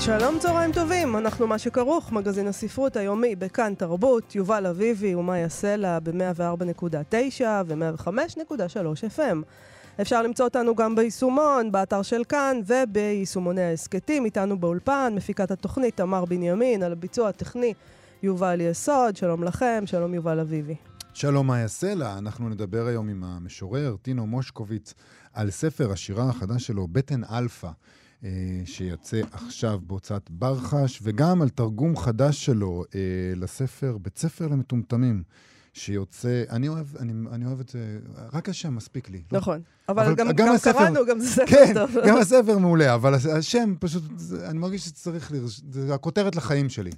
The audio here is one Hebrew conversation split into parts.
שלום, צהריים טובים, אנחנו מה שכרוך, מגזין הספרות היומי בכאן תרבות, יובל אביבי ומאיה סלע ב-104.9 ו-105.3 FM. אפשר למצוא אותנו גם ביישומון, באתר של כאן וביישומוני ההסכתים, איתנו באולפן, מפיקת התוכנית תמר בנימין, על הביצוע הטכני יובל יסוד, שלום לכם, שלום יובל אביבי. שלום מאיה סלע, אנחנו נדבר היום עם המשורר טינו מושקוביץ על ספר השירה החדש שלו, בטן אלפא. אה, שיוצא עכשיו בהוצאת בר חש, וגם על תרגום חדש שלו אה, לספר בית ספר למטומטמים. שיוצא, אני אוהב, אני, אני אוהב את זה, רק השם מספיק לי. נכון, לא? אבל, אבל גם, גם, גם הספר, קראנו, גם זה ספר כן, טוב. כן, גם הספר מעולה, אבל השם פשוט, אני מרגיש שצריך, זה הכותרת לחיים שלי.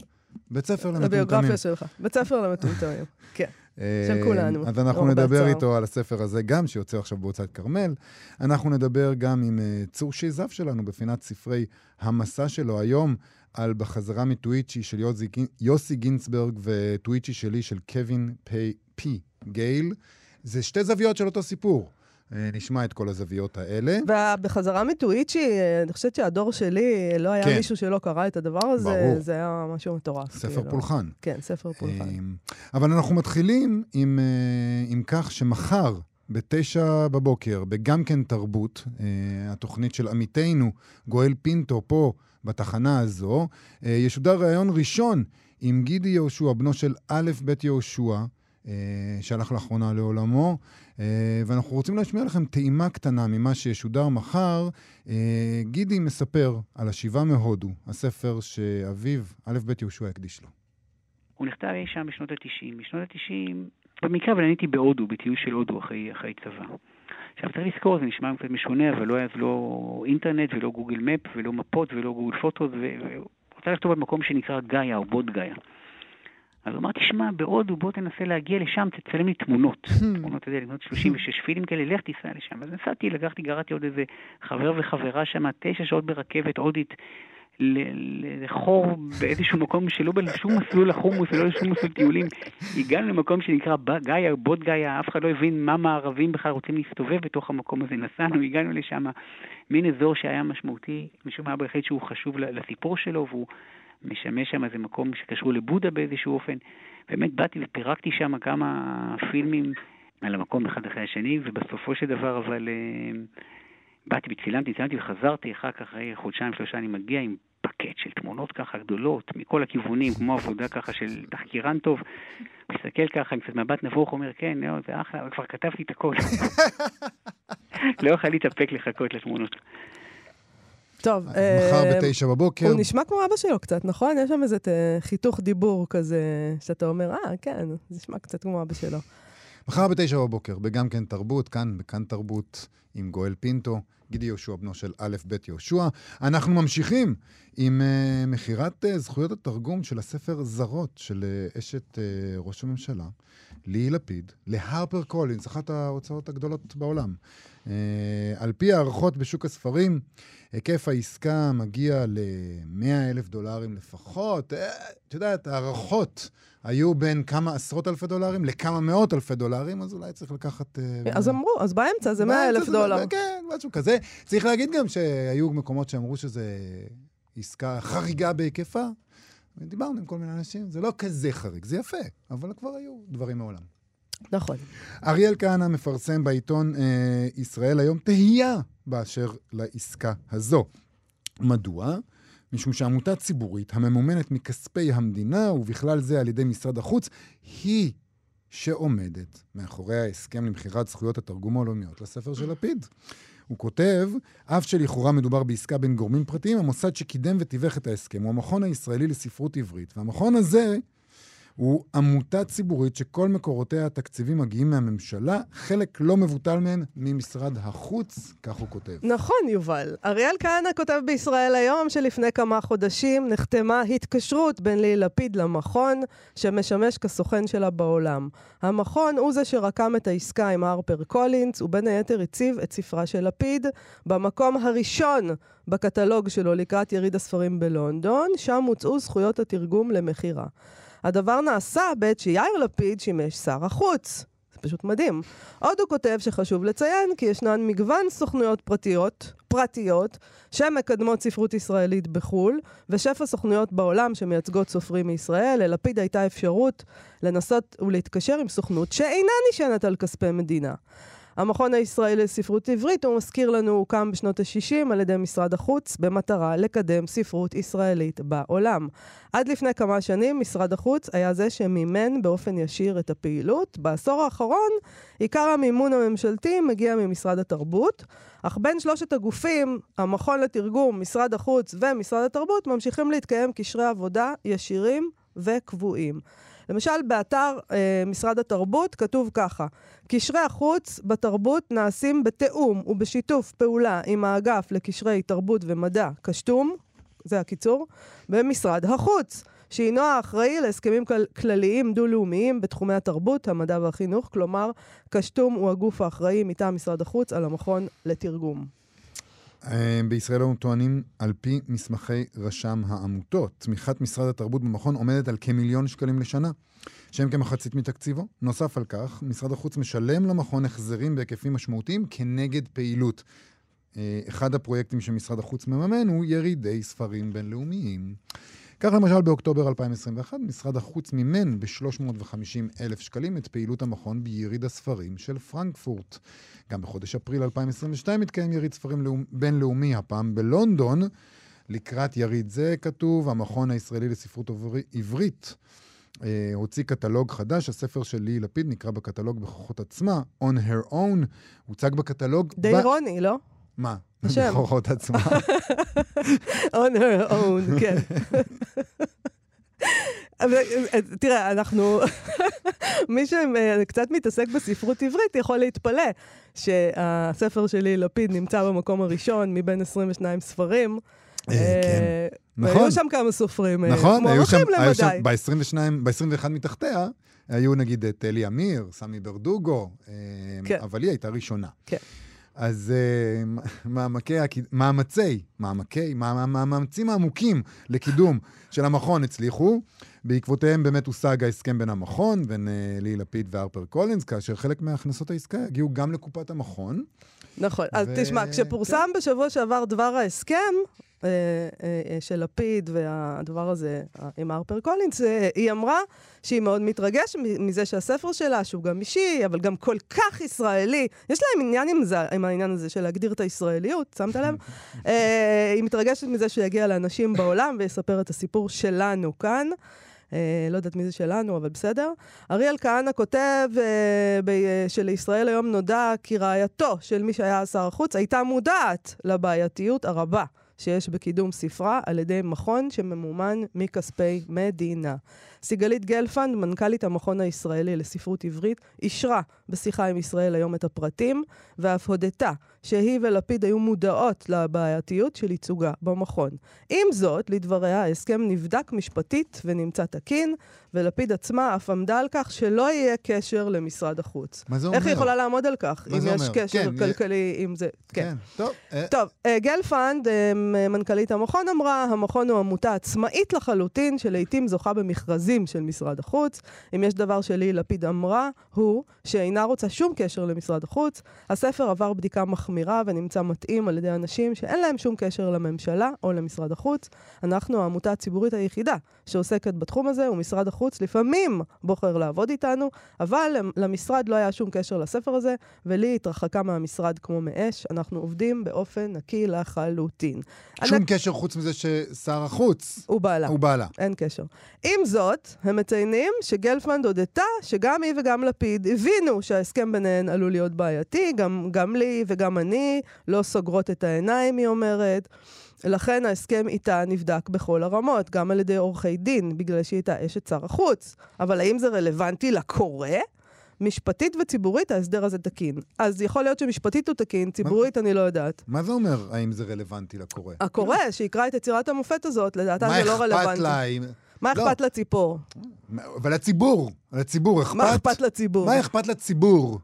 בית ספר למטומטמים. לביוגרפיה שלך, בית ספר למטומטמים, כן. של אה, כולנו. אז אנחנו נדבר איתו על הספר הזה גם, שיוצא עכשיו בהוצאת כרמל. אנחנו נדבר גם עם אה, צור שייזף שלנו בפינת ספרי המסע שלו היום, על בחזרה מטוויצ'י של יוסי, יוסי גינצברג וטוויצ'י שלי של קווין פי, פי גייל. זה שתי זוויות של אותו סיפור. אה, נשמע את כל הזוויות האלה. ובחזרה מטוויצ'י, אה, אני חושבת שהדור שלי, לא היה כן. מישהו שלא קרא את הדבר הזה, ברור. זה היה משהו מטורף. ספר כאילו. פולחן. כן, ספר פולחן. אה, אבל אנחנו מתחילים עם, עם כך שמחר, בתשע בבוקר, בגם כן תרבות, התוכנית של עמיתנו, גואל פינטו, פה, בתחנה הזו, ישודר ראיון ראשון עם גידי יהושע, בנו של א' ב' יהושע, שהלך לאחרונה לעולמו. אה, ואנחנו רוצים להשמיע לכם טעימה קטנה ממה שישודר מחר. אה, גידי מספר על השיבה מהודו, הספר שאביו, א' ב' יהושע, הקדיש לו. הוא נכתב אי שם בשנות ה-90. בשנות ה-90, במקרה, אבל הייתי בהודו, בטיול של הודו אחרי, אחרי צבא. עכשיו צריך לזכור, זה נשמע קצת משונה, אבל לא היה לא אינטרנט ולא גוגל מפ ולא מפות ולא גוגל פוטו, ורוצה לכתוב במקום שנקרא גאיה או בוט גאיה. אז הוא אמר, תשמע, בהודו, בוא תנסה להגיע לשם, תצלם לי תמונות. Hmm. תמונות, אתה יודע, לקנות 36 פילים כאלה, לך תיסע לשם. אז נסעתי, לקחתי, גרתי עוד איזה חבר וחברה שם, תשע שעות ברכבת הודית. לחור באיזשהו מקום שלא בשום מסלול לחומוס ולא בשום מסלול טיולים. הגענו למקום שנקרא גאיה, בוט גאיה, אף אחד לא הבין מה מערבים בכלל רוצים להסתובב בתוך המקום הזה. נסענו, הגענו לשם, מין אזור שהיה משמעותי, משום מה בהחלט שהוא חשוב לסיפור שלו, והוא משמש שם איזה מקום שקשור לבודה באיזשהו אופן. באמת באתי ופירקתי שם כמה פילמים על המקום אחד אחרי השני, ובסופו של דבר אבל אה, באתי וצילמתי, צילמתי וחזרתי, אחר כך אחרי חודשיים שלושה אני מגיע עם פקט של תמונות ככה גדולות, מכל הכיוונים, כמו עבודה ככה של תחקירן טוב. מסתכל ככה עם קצת מבט נבוך, אומר, כן, לא, זה אחלה, אבל כבר כתבתי את הכל. לא יכול להתאפק לחכות לתמונות. טוב. מחר אה, בתשע בבוקר. הוא נשמע כמו אבא שלו קצת, נכון? יש שם איזה חיתוך דיבור כזה, שאתה אומר, אה, כן, זה נשמע קצת כמו אבא שלו. מחר בתשע בבוקר, בגם כן תרבות, כאן, בכאן תרבות, עם גואל פינטו, גידי יהושע, בנו של א' ב' יהושע. אנחנו ממשיכים עם uh, מכירת uh, זכויות התרגום של הספר זרות של uh, אשת uh, ראש הממשלה, ליהי לפיד, להרפר קולינס, אחת ההוצאות הגדולות בעולם. Uh, על פי הערכות בשוק הספרים, היקף העסקה מגיע ל-100 אלף דולרים לפחות. אה, את יודעת, הערכות היו בין כמה עשרות אלפי דולרים לכמה מאות אלפי דולרים, אז אולי צריך לקחת... אה, אז אמרו, אז באמצע זה 100 אלף דולר. כן, משהו כזה. צריך להגיד גם שהיו מקומות שאמרו שזה עסקה חריגה בהיקפה. דיברנו עם כל מיני אנשים, זה לא כזה חריג, זה יפה, אבל כבר היו דברים מעולם. נכון. אריאל כהנא מפרסם בעיתון אה, ישראל היום תהייה באשר לעסקה הזו. מדוע? משום שעמותה ציבורית הממומנת מכספי המדינה, ובכלל זה על ידי משרד החוץ, היא שעומדת מאחורי ההסכם למכירת זכויות התרגום העולמיות לספר של לפיד. הוא כותב, אף שלכאורה מדובר בעסקה בין גורמים פרטיים, המוסד שקידם ותיווך את ההסכם הוא המכון הישראלי לספרות עברית, והמכון הזה הוא עמותה ציבורית שכל מקורותיה התקציבים מגיעים מהממשלה, חלק לא מבוטל מהם ממשרד החוץ, כך הוא כותב. נכון, יובל. אריאל כהנא כותב בישראל היום שלפני כמה חודשים נחתמה התקשרות בין ליהי לפיד למכון, שמשמש כסוכן שלה בעולם. המכון הוא זה שרקם את העסקה עם הרפר קולינס, ובין היתר הציב את ספרה של לפיד במקום הראשון בקטלוג שלו לקראת יריד הספרים בלונדון, שם הוצאו זכויות התרגום למכירה. הדבר נעשה בעת שיאיר לפיד שימש שר החוץ. זה פשוט מדהים. עוד הוא כותב שחשוב לציין כי ישנן מגוון סוכנויות פרטיות, פרטיות, שמקדמות ספרות ישראלית בחו"ל, ושפע סוכנויות בעולם שמייצגות סופרים מישראל. ללפיד הייתה אפשרות לנסות ולהתקשר עם סוכנות שאינה נשענת על כספי מדינה. המכון הישראלי לספרות עברית, הוא מזכיר לנו, הוקם בשנות ה-60 על ידי משרד החוץ במטרה לקדם ספרות ישראלית בעולם. עד לפני כמה שנים משרד החוץ היה זה שמימן באופן ישיר את הפעילות. בעשור האחרון עיקר המימון הממשלתי מגיע ממשרד התרבות, אך בין שלושת הגופים, המכון לתרגום, משרד החוץ ומשרד התרבות, ממשיכים להתקיים קשרי עבודה ישירים וקבועים. למשל, באתר אה, משרד התרבות כתוב ככה: קשרי החוץ בתרבות נעשים בתיאום ובשיתוף פעולה עם האגף לקשרי תרבות ומדע, קשתום, זה הקיצור, במשרד החוץ. שהינו האחראי להסכמים כל, כלליים דו-לאומיים בתחומי התרבות, המדע והחינוך, כלומר, קשתום הוא הגוף האחראי מטעם משרד החוץ על המכון לתרגום. אה, בישראל הם טוענים, על פי מסמכי רשם העמותות, תמיכת משרד התרבות במכון עומדת על כמיליון שקלים לשנה, שהם כמחצית מתקציבו. נוסף על כך, משרד החוץ משלם למכון החזרים בהיקפים משמעותיים כנגד פעילות. אה, אחד הפרויקטים שמשרד החוץ מממן הוא ירידי ספרים בינלאומיים. כך למשל באוקטובר 2021, משרד החוץ מימן ב-350 אלף שקלים את פעילות המכון ביריד הספרים של פרנקפורט. גם בחודש אפריל 2022 התקיים יריד ספרים לאומ... בינלאומי, הפעם בלונדון. לקראת יריד זה כתוב, המכון הישראלי לספרות עברית אה, הוציא קטלוג חדש, הספר של ליהי לפיד נקרא בקטלוג בכוחות עצמה, On Her Own, הוצג בקטלוג... די אירוני, ב... לא? מה? השם. בכוחות עצמה. On her own, כן. אה, תראה, אנחנו... מי שקצת מתעסק בספרות עברית יכול להתפלא שהספר שלי, לפיד, נמצא במקום הראשון מבין 22 ספרים. אה, כן. נכון. והיו שם כמה סופרים נכון, מוערכים למדי. ב-22, ב-21 מתחתיה, היו נגיד את אלי אמיר, סמי ברדוגו, כן. אבל היא הייתה ראשונה. כן. אז uh, מאמקי, מאמצי, מאמקי, מאמצים העמוקים לקידום של המכון הצליחו. בעקבותיהם באמת הושג ההסכם בין המכון, בין אה, ליהי לפיד והרפר קולינס, כאשר חלק מהכנסות העסקה יגיעו גם לקופת המכון. נכון. אז תשמע, כשפורסם כן. בשבוע שעבר דבר ההסכם, אה, אה, של לפיד והדבר הזה עם הרפר קולינס, היא אמרה שהיא מאוד מתרגשת מזה שהספר שלה, שהוא גם אישי, אבל גם כל כך ישראלי, יש להם עניין עם, זה, עם העניין הזה של להגדיר את הישראליות, שמת לב? היא מתרגשת מזה שהוא יגיע לאנשים בעולם ויספר את הסיפור שלנו כאן. Uh, לא יודעת מי זה שלנו, אבל בסדר. אריאל כהנא כותב uh, ב- שלישראל היום נודע כי רעייתו של מי שהיה שר החוץ הייתה מודעת לבעייתיות הרבה שיש בקידום ספרה על ידי מכון שממומן מכספי מדינה. סיגלית גלפנד, מנכ"לית המכון הישראלי לספרות עברית, אישרה בשיחה עם ישראל היום את הפרטים, ואף הודתה שהיא ולפיד היו מודעות לבעייתיות של ייצוגה במכון. עם זאת, לדבריה, ההסכם נבדק משפטית ונמצא תקין, ולפיד עצמה אף עמדה על כך שלא יהיה קשר למשרד החוץ. מה זה אומר? איך היא יכולה לעמוד על כך, אם יש אומר? קשר כן, כלכלי עם זה? כן, כן. טוב. אה, טוב, אה, גלפנד, אה, מנכ"לית המכון, אמרה, המכון הוא עמותה עצמאית לחלוטין, שלעיתים זוכה במכרזים של משרד החוץ. אם יש דבר שלי לפיד אמרה, הוא שאינה רוצה שום קשר למשרד החוץ. הספר עבר בדיקה מחמירה ונמצא מתאים על ידי אנשים שאין להם שום קשר לממשלה או למשרד החוץ. אנחנו העמותה הציבורית היחידה שעוסקת בתחום הזה, ומשרד החוץ לפעמים בוחר לעבוד איתנו, אבל למשרד לא היה שום קשר לספר הזה, ולי התרחקה מהמשרד כמו מאש. אנחנו עובדים באופן נקי לחלוטין. שום אני... קשר חוץ מזה ששר החוץ הוא בעלה. הוא בעלה. אין קשר. עם זאת, הם מציינים שגלפנד הודתה שגם היא וגם לפיד הבינו שההסכם ביניהן עלול להיות בעייתי, גם, גם לי וגם אני לא סוגרות את העיניים, היא אומרת. לכן ההסכם איתה נבדק בכל הרמות, גם על ידי עורכי דין, בגלל שהיא הייתה אשת שר החוץ. אבל האם זה רלוונטי לקורא? משפטית וציבורית ההסדר הזה תקין. אז יכול להיות שמשפטית הוא תקין, ציבורית אני לא יודעת. מה זה אומר, האם זה רלוונטי לקורא? הקורא שיקרא את יצירת המופת הזאת, לדעתה מה זה לא אכפת רלוונטי. לה אם... מה לא. אכפת לציפור? אבל לציבור, לציבור אכפת? מה אכפת לציבור? מה אכפת לציבור?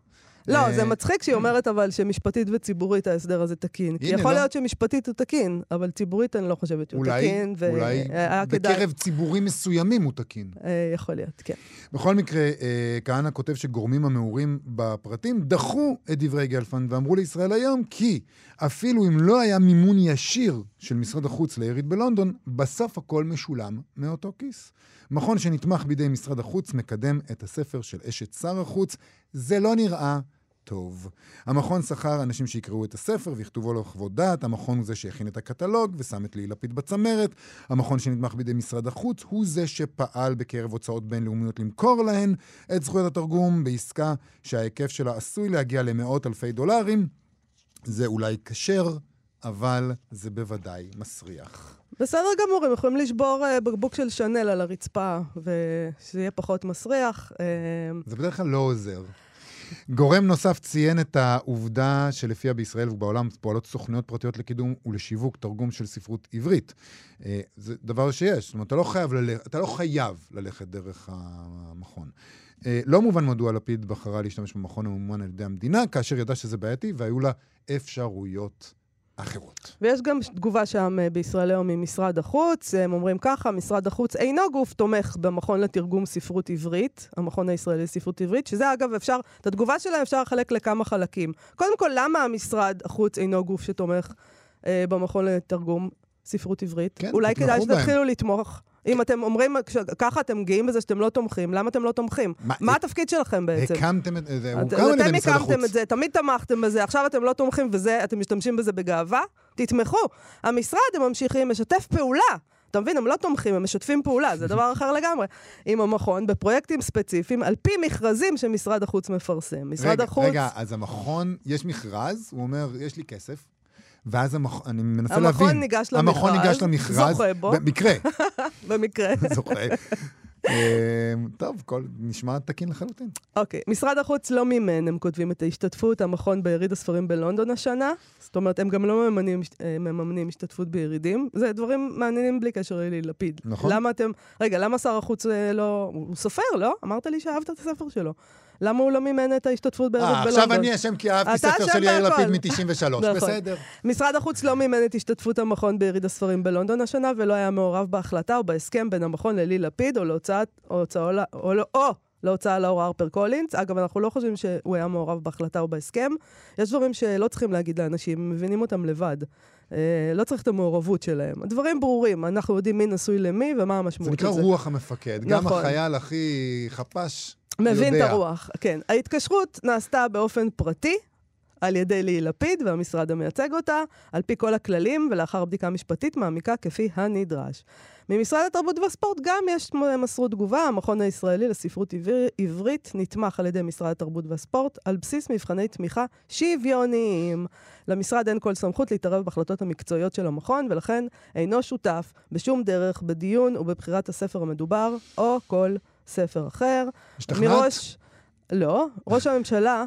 לא, אה, זה מצחיק שהיא אומרת אבל שמשפטית וציבורית ההסדר הזה תקין. כי יכול לא. להיות שמשפטית הוא תקין, אבל ציבורית אני לא חושבת שהוא תקין. אולי כדאי- בקרב ציבורים מסוימים הוא תקין. אה, יכול להיות, כן. בכל מקרה, אה, כהנא כותב שגורמים המעורים בפרטים דחו את דברי גלפנד ואמרו לישראל היום כי אפילו אם לא היה מימון ישיר של משרד החוץ ליריד בלונדון, בסוף הכל משולם מאותו כיס. מכון שנתמך בידי משרד החוץ מקדם את הספר של אשת שר החוץ. זה לא נראה טוב. המכון שכר אנשים שיקראו את הספר ויכתבו לו חוות דעת, המכון הוא זה שהכין את הקטלוג ושם את ליהי לפיד בצמרת, המכון שנתמך בידי משרד החוץ הוא זה שפעל בקרב הוצאות בינלאומיות למכור להן את זכויות התרגום בעסקה שההיקף שלה עשוי להגיע למאות אלפי דולרים. זה אולי כשר, אבל זה בוודאי מסריח. בסדר גמור, הם יכולים לשבור אה, בקבוק של שאנל על הרצפה, ושזה יהיה פחות מסריח. אה, זה בדרך כלל לא עוזר. גורם נוסף ציין את העובדה שלפיה בישראל ובעולם פועלות סוכנויות פרטיות לקידום ולשיווק תרגום של ספרות עברית. אה, זה דבר שיש, זאת אומרת, אתה לא חייב, ללכת, אתה לא חייב ללכת דרך המכון. לא מובן מדוע לפיד בחרה להשתמש במכון הממומן על ידי המדינה, כאשר ידע שזה בעייתי והיו לה אפשרויות אחרות. ויש גם תגובה שם אה, בישראל היום ממשרד החוץ, הם אומרים ככה, משרד החוץ אינו גוף תומך במכון לתרגום ספרות עברית, המכון הישראלי לספרות עברית, שזה אגב אפשר, את התגובה שלהם אפשר לחלק לכמה חלקים. קודם כל, למה המשרד החוץ אינו גוף שתומך אה, במכון לתרגום ספרות עברית? כן, אולי כדאי. שתתחילו לתמוך. אם אתם אומרים, ככה אתם גאים בזה שאתם לא תומכים, למה אתם לא תומכים? מה, מה אה, התפקיד שלכם בעצם? הקמתם את זה, הוא הוקם על ידי אתם משרד החוץ. הקמתם את זה, תמיד תמכתם בזה, עכשיו אתם לא תומכים וזה, אתם משתמשים בזה בגאווה? תתמכו. המשרד, הם ממשיכים לשתף פעולה. אתה מבין, הם לא תומכים, הם משתפים פעולה, זה דבר אחר לגמרי. עם המכון, בפרויקטים ספציפיים, על פי מכרזים שמשרד החוץ מפרסם. משרד רגע, החוץ... רגע, אז המכון, יש מכרז, הוא אומר, יש לי כסף, ואז המכון, אני מנסה להבין. המכון ניגש למכרז, המכון ניגש למכרז. זוכה בו. במקרה, במקרה. זוכה. אה, טוב, הכל נשמע תקין לחלוטין. אוקיי, משרד החוץ לא מימן, הם כותבים את ההשתתפות המכון ביריד הספרים בלונדון השנה. זאת אומרת, הם גם לא מממנים, אה, מממנים השתתפות בירידים. זה דברים מעניינים בלי קשר אלי לפיד. נכון. למה אתם... רגע, למה שר החוץ אה, לא... הוא סופר, לא? אמרת לי שאהבת את הספר שלו. למה הוא לא מימן את ההשתתפות אה, בלונדון? עכשיו אני אשם כי אהבתי ספר של יאיר. לפיד מ-93, נכון. בסדר. משרד החוץ לא מימן את השתתפות המכון ביריד הספרים בלונדון השנה, ולא היה מעורב בהחלטה או בהסכם בין המכון ללי לפיד, או להוצאת, או, או, לא- או להוצאה לאור הרפר קולינס. אגב, אנחנו לא חושבים שהוא היה מעורב בהחלטה או בהסכם. יש דברים שלא צריכים להגיד לאנשים, מבינים אותם לבד. אה, לא צריך את המעורבות שלהם. הדברים ברורים, אנחנו יודעים מי נשוי למי ומה זה המשמעות נקרא של זה. רוח המפקד. גם נכון. החייל הכי חפש מבין יודע. את הרוח, כן. ההתקשרות נעשתה באופן פרטי על ידי ליהי לפיד והמשרד המייצג אותה, על פי כל הכללים ולאחר בדיקה משפטית מעמיקה כפי הנדרש. ממשרד התרבות והספורט גם יש מסרו תגובה, המכון הישראלי לספרות עבר, עברית נתמך על ידי משרד התרבות והספורט על בסיס מבחני תמיכה שוויוניים. למשרד אין כל סמכות להתערב בהחלטות המקצועיות של המכון, ולכן אינו שותף בשום דרך בדיון ובבחירת הספר המדובר, או כל ספר אחר. השתכנעת? מראש... לא, ראש הממשלה,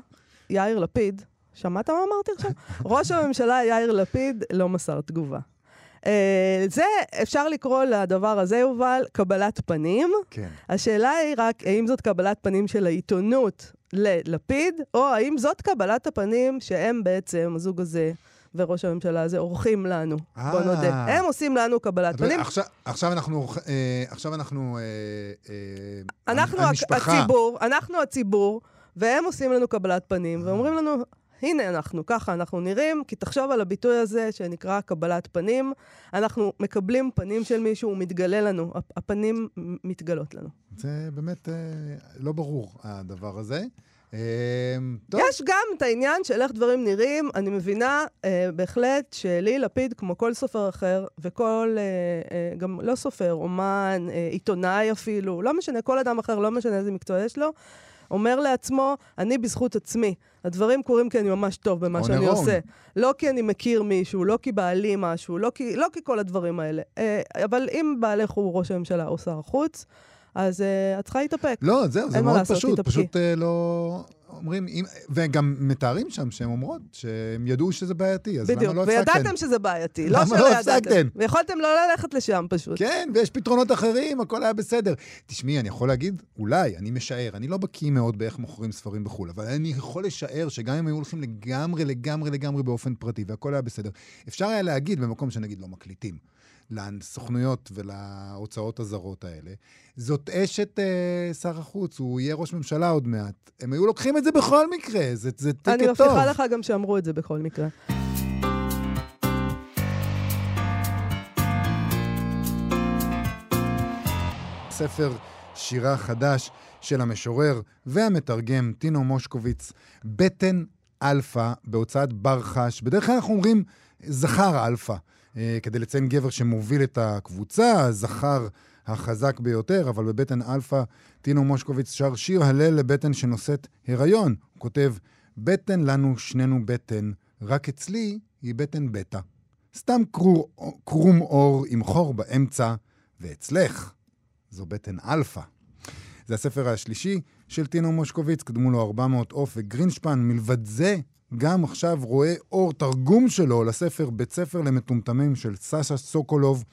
יאיר לפיד, שמעת מה אמרתי עכשיו? ראש הממשלה יאיר לפיד לא מסר תגובה. Uh, זה, אפשר לקרוא לדבר הזה, יובל, קבלת פנים. כן. השאלה היא רק, האם זאת קבלת פנים של העיתונות ללפיד, או האם זאת קבלת הפנים שהם בעצם, הזוג הזה וראש הממשלה הזה, עורכים לנו. בוא אה. נודה. הם עושים לנו קבלת פנים. עכשיו- אנחנו, אה, עכשיו אנחנו, אה, אה, אנחנו המשפחה. הציבור, אנחנו הציבור, והם עושים לנו קבלת פנים, ואומרים לנו, הנה אנחנו, ככה אנחנו נראים, כי תחשוב על הביטוי הזה שנקרא קבלת פנים. אנחנו מקבלים פנים של מישהו, הוא מתגלה לנו, הפ- הפנים מתגלות לנו. זה באמת אה, לא ברור, הדבר הזה. אה, טוב, יש גם את העניין של איך דברים נראים. אני מבינה אה, בהחלט שלי לפיד, כמו כל סופר אחר, וכל, אה, אה, גם לא סופר, אומן, אה, עיתונאי אפילו, לא משנה, כל אדם אחר, לא משנה איזה מקצוע יש לו, אומר לעצמו, אני בזכות עצמי. הדברים קורים כי אני ממש טוב במה שאני own. עושה. לא כי אני מכיר מישהו, לא כי בעלי משהו, לא כי, לא כי כל הדברים האלה. אה, אבל אם בעלך הוא ראש הממשלה או שר החוץ, אז אה, את צריכה להתאפק. לא, זהו, זה מאוד לעשות, פשוט. תתאפקי. פשוט אה, לא... אומרים, אם, וגם מתארים שם שהן אומרות שהם ידעו שזה בעייתי, אז בדיוק, למה לא הפסקתם? וידעתם שזה בעייתי, לא שלא לא ידעתם. ויכולתם לא ללכת לשם פשוט. כן, ויש פתרונות אחרים, הכל היה בסדר. תשמעי, אני יכול להגיד, אולי, אני משער, אני לא בקיא מאוד באיך מוכרים ספרים בחו"ל, אבל אני יכול לשער שגם אם היו הולכים לגמרי, לגמרי, לגמרי באופן פרטי, והכל היה בסדר, אפשר היה להגיד, במקום שנגיד לא מקליטים, לסוכנויות ולהוצאות הזרות האלה, זאת אשת אה, שר החוץ, הוא יהיה ראש ממשלה עוד מעט. הם היו לוקחים את זה בכל מקרה, זה, זה ticket אני טוב. מבטיחה לך גם שאמרו את זה בכל מקרה. ספר שירה חדש של המשורר והמתרגם טינו מושקוביץ, בטן אלפא, בהוצאת בר חש. בדרך כלל אנחנו אומרים זכר אלפא, כדי לציין גבר שמוביל את הקבוצה, הזכר החזק ביותר, אבל בבטן אלפא, טינו מושקוביץ שר שיר הלל לבטן שנושאת הריון. הוא כותב, בטן לנו שנינו בטן, רק אצלי היא בטן בטא. סתם קרום, קרום עור עם חור באמצע, ואצלך זו בטן אלפא. זה הספר השלישי של טינו מושקוביץ, קדמו לו 400 עוף וגרינשפן. מלבד זה, גם עכשיו רואה אור תרגום שלו לספר בית ספר למטומטמים של סשה סוקולוב,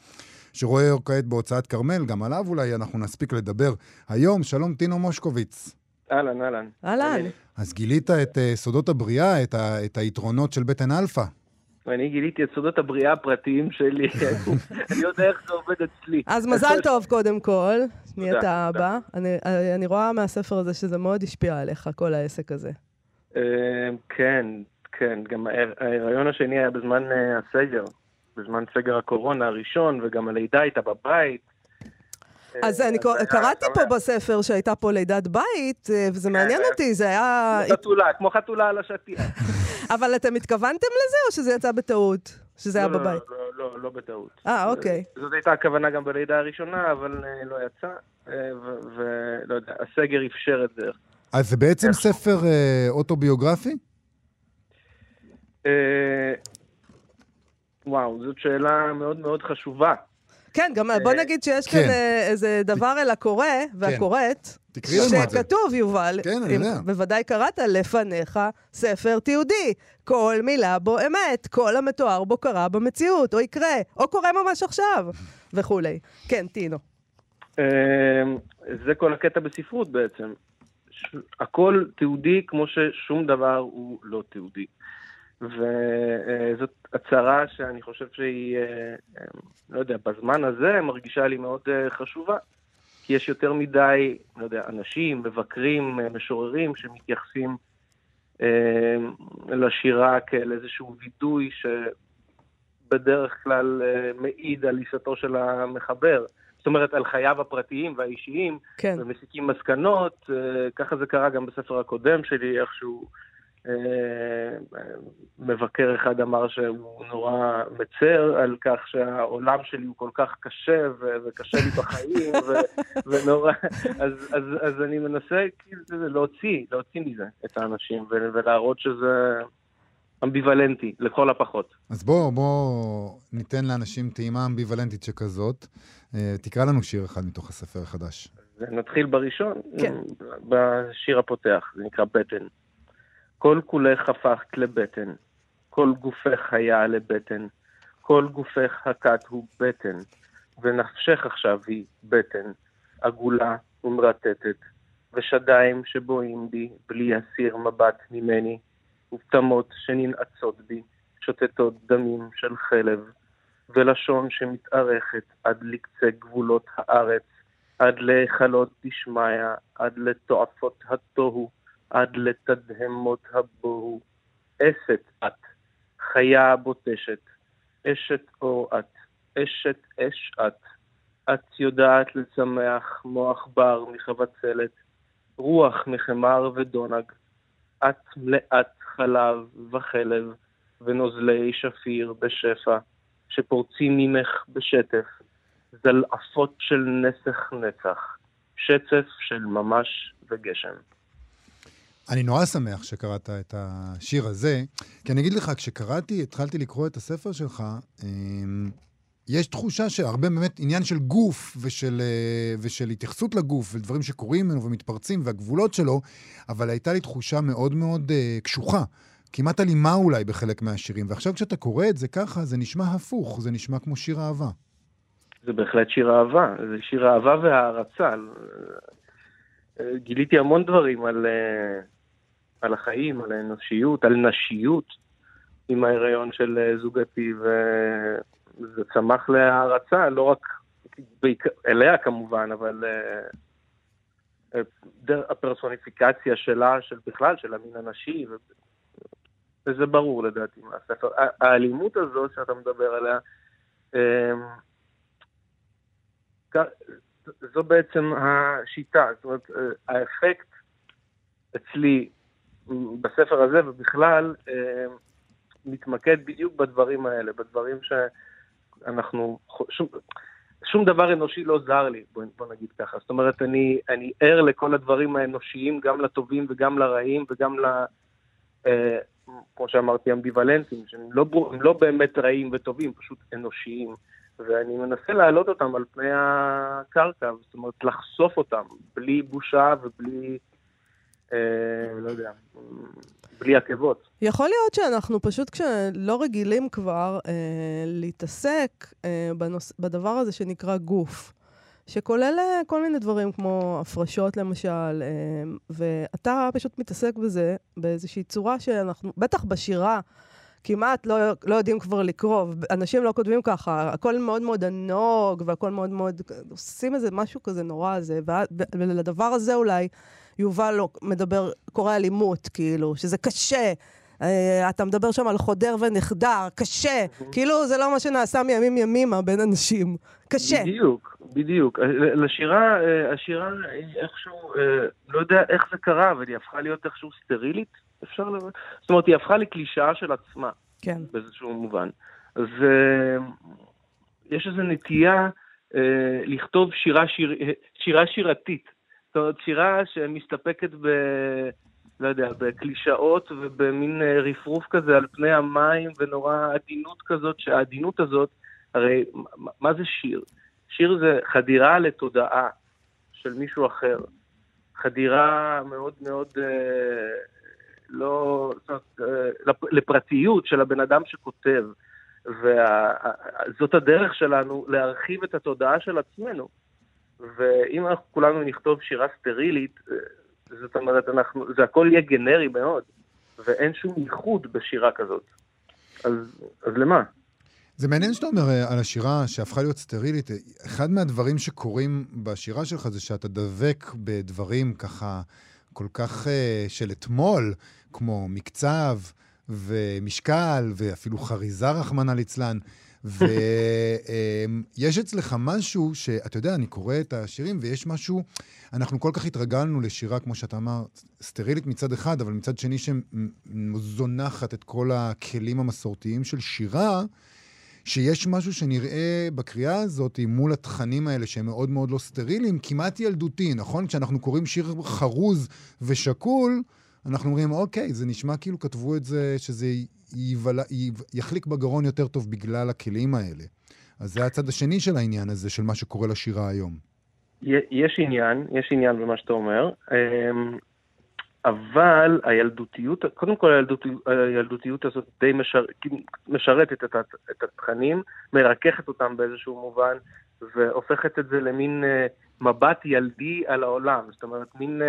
שרואה אור כעת בהוצאת כרמל, גם עליו אולי אנחנו נספיק לדבר היום. שלום, טינו מושקוביץ. אהלן, אהלן. אהלן. אז גילית את אה, סודות הבריאה, את, ה, את היתרונות של בטן אלפא. ואני גיליתי את סודות הבריאה הפרטיים שלי. אני יודע איך זה עובד אצלי. אז מזל טוב קודם כל, נהיית אבא. אני, אני רואה מהספר הזה שזה מאוד השפיע עליך, כל העסק הזה. אה, כן, כן. גם ההיריון השני היה בזמן אה, הסגר. בזמן סגר הקורונה הראשון, וגם הלידה הייתה בבית. אז אה, אני זה היה קראתי פה. בספר שהייתה פה לידת בית, אה, וזה מעניין כן. אותי, זה היה... כמו חתולה, כמו חתולה על השטיח. אבל אתם התכוונתם לזה, או שזה יצא בטעות? שזה היה לא, לא, בבית? לא, לא, לא בטעות. אה, אוקיי. זאת הייתה הכוונה גם בלידה הראשונה, אבל לא יצא, ולא יודע, הסגר אפשר את זה. אז זה בעצם איך? ספר אה, אוטוביוגרפי? אה, וואו, זאת שאלה מאוד מאוד חשובה. כן, גם בוא נגיד שיש כאן כן. אה, איזה דבר אל הקורא והקוראת, תקראי לנו את זה. שכתוב, יובל, כן, אני אם יודע. בוודאי קראת לפניך ספר תיעודי. כל מילה בו אמת, כל המתואר בו קרה במציאות, או יקרה, או קורה ממש עכשיו, וכולי. כן, טינו. אה, זה כל הקטע בספרות בעצם. הכל תיעודי כמו ששום דבר הוא לא תיעודי. וזאת הצהרה שאני חושב שהיא, אה, אה, לא יודע, בזמן הזה מרגישה לי מאוד אה, חשובה. כי יש יותר מדי, לא יודע, אנשים, מבקרים, משוררים שמתייחסים לשירה כאל איזשהו וידוי שבדרך כלל מעיד על עיסתו של המחבר. אומרת, על חייו הפרטיים והאישיים, כן. ומסיקים מסקנות. אה, ככה זה קרה גם בספר הקודם שלי, איכשהו אה, מבקר אחד אמר שהוא נורא מצר על כך שהעולם שלי הוא כל כך קשה ו- וקשה לי בחיים, ו- ונורא... אז, אז, אז אני מנסה כאילו להוציא, להוציא מזה את האנשים ו- ולהראות שזה אמביוולנטי, לכל הפחות. אז בוא, בוא ניתן לאנשים טעימה אמביוולנטית שכזאת. אה, תקרא לנו שיר אחד מתוך הספר החדש. נתחיל בראשון, כן. בשיר הפותח, זה נקרא בטן. כל כולך הפכת לבטן, כל גופך היה לבטן, כל גופך הכת הוא בטן, ונפשך עכשיו היא בטן, עגולה ומרטטת, ושדיים שבואים בי בלי הסיר מבט ממני, ופטמות שננעצות בי, שותתות דמים של חלב, ולשון שמתארכת עד לקצה גבולות הארץ, עד להיכלות דשמיא, עד לתועפות התוהו, עד לתדהמות הבוהו. אסת את, חיה בוטשת, אשת אור את, אשת אש את. את יודעת לצמח מוח בר מחבצלת, רוח מחמר ודונג. את מלאת חלב וחלב, ונוזלי שפיר בשפע, שפורצים ממך בשטף, זלעפות של נסך נצח, שצף של ממש וגשם. אני נורא שמח שקראת את השיר הזה, כי אני אגיד לך, כשקראתי, התחלתי לקרוא את הספר שלך, אמ, יש תחושה שהרבה באמת עניין של גוף ושל, אה, ושל התייחסות לגוף ודברים שקורים ממנו ומתפרצים והגבולות שלו, אבל הייתה לי תחושה מאוד מאוד uh, קשוחה. כמעט אלימה אולי בחלק מהשירים, ועכשיו כשאתה קורא את זה ככה, זה נשמע הפוך, זה נשמע כמו שיר אהבה. זה בהחלט שיר אהבה, זה שיר אהבה והערצה. גיליתי המון דברים על, אה, על החיים, על האנושיות, על נשיות עם ההיריון של זוגתי, וזה צמח להערצה, לא רק אליה כמובן, אבל אה, הפרסוניפיקציה שלה, של בכלל, של המין הנשי, וזה ברור לדעתי מהספר. האלימות הזו שאתה מדבר עליה, אה, זו בעצם השיטה, זאת אומרת, אה, האפקט אצלי בספר הזה ובכלל אה, מתמקד בדיוק בדברים האלה, בדברים שאנחנו, שום, שום דבר אנושי לא זר לי, בוא, בוא נגיד ככה. זאת אומרת, אני, אני ער לכל הדברים האנושיים, גם לטובים וגם לרעים וגם ל... אה, כמו שאמרתי, אמביוולנטיים, שהם לא, לא באמת רעים וטובים, פשוט אנושיים. ואני מנסה להעלות אותם על פני הקרקע, זאת אומרת, לחשוף אותם, בלי בושה ובלי, לא יודע, בלי עקבות. יכול להיות שאנחנו פשוט, כשלא רגילים כבר אה, להתעסק אה, בנוס... בדבר הזה שנקרא גוף, שכולל אה, כל מיני דברים כמו הפרשות למשל, אה, ואתה פשוט מתעסק בזה באיזושהי צורה שאנחנו, בטח בשירה, כמעט לא, לא יודעים כבר לקרוא, אנשים לא כותבים ככה, הכל מאוד מאוד ענוג, והכל מאוד מאוד, עושים איזה משהו כזה נורא זה, ולדבר הזה אולי יובל לא מדבר, קורא אלימות, כאילו, שזה קשה. Uh, אתה מדבר שם על חודר ונחדר, קשה. כאילו זה לא מה שנעשה מימים ימימה בין אנשים. קשה. בדיוק, בדיוק. לשירה, אה, השירה איכשהו, אה, לא יודע איך זה קרה, אבל היא הפכה להיות איכשהו סטרילית. אפשר ל... זאת אומרת, היא הפכה לקלישאה של עצמה. כן. באיזשהו מובן. אז יש איזו נטייה uh, לכתוב שירה, שיר, שירה שירתית. זאת אומרת, שירה שמסתפקת ב... לא יודע, בקלישאות ובמין uh, רפרוף כזה על פני המים ונורא עדינות כזאת, שהעדינות הזאת, הרי מה זה שיר? שיר זה חדירה לתודעה של מישהו אחר. חדירה מאוד מאוד uh, לא, זאת, אה, לפרטיות של הבן אדם שכותב. וזאת הדרך שלנו להרחיב את התודעה של עצמנו. ואם אנחנו כולנו נכתוב שירה סטרילית, אה, זאת אומרת, אנחנו, זה הכל יהיה גנרי מאוד, ואין שום ייחוד בשירה כזאת. אז, אז למה? זה מעניין שאתה אומר אה, על השירה שהפכה להיות סטרילית. אחד מהדברים שקורים בשירה שלך זה שאתה דבק בדברים ככה כל כך uh, של אתמול, כמו מקצב ומשקל ואפילו חריזה, רחמנא ליצלן. ויש אצלך משהו שאתה יודע, אני קורא את השירים ויש משהו, אנחנו כל כך התרגלנו לשירה, כמו שאתה אמר, סטרילית מצד אחד, אבל מצד שני שזונחת את כל הכלים המסורתיים של שירה, שיש משהו שנראה בקריאה הזאת מול התכנים האלה שהם מאוד מאוד לא סטריליים, כמעט ילדותי, נכון? כשאנחנו קוראים שיר חרוז ושקול, אנחנו אומרים, אוקיי, זה נשמע כאילו כתבו את זה, שזה יבלה, יחליק בגרון יותר טוב בגלל הכלים האלה. אז זה הצד השני של העניין הזה, של מה שקורה לשירה היום. יש עניין, יש עניין במה שאתה אומר, אמ, אבל הילדותיות, קודם כל הילדותיות, הילדותיות הזאת די משר, משרתת את, את התכנים, מרככת אותם באיזשהו מובן, והופכת את זה למין אה, מבט ילדי על העולם. זאת אומרת, מין...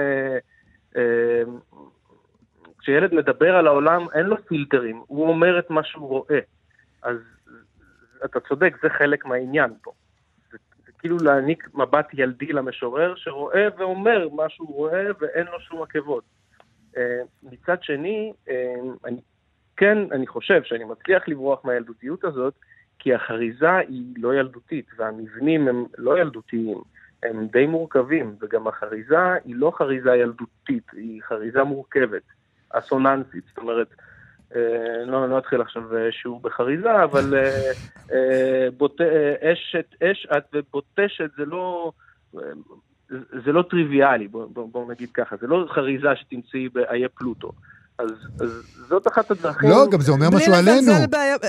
אה, אה, כשילד מדבר על העולם, אין לו פילטרים, הוא אומר את מה שהוא רואה. אז אתה צודק, זה חלק מהעניין פה. זה, זה כאילו להעניק מבט ילדי למשורר שרואה ואומר מה שהוא רואה ואין לו שום עקבות. Uh, מצד שני, uh, אני, כן, אני חושב שאני מצליח לברוח מהילדותיות הזאת, כי החריזה היא לא ילדותית, והמבנים הם לא ילדותיים, הם די מורכבים, וגם החריזה היא לא חריזה ילדותית, היא חריזה מורכבת. אסוננסית, זאת אומרת, אה, לא, לא אתחיל עכשיו אה, שיעור בחריזה, אבל אה, בוט... אשת, אש את ובוטשת זה לא... זה לא טריוויאלי, בואו בוא, בוא נגיד ככה, זה לא חריזה שתמצאי באיי פלוטו. אז, אז זאת אחת הדרכים. לא, גם זה אומר משהו עלינו. בלי לזלזל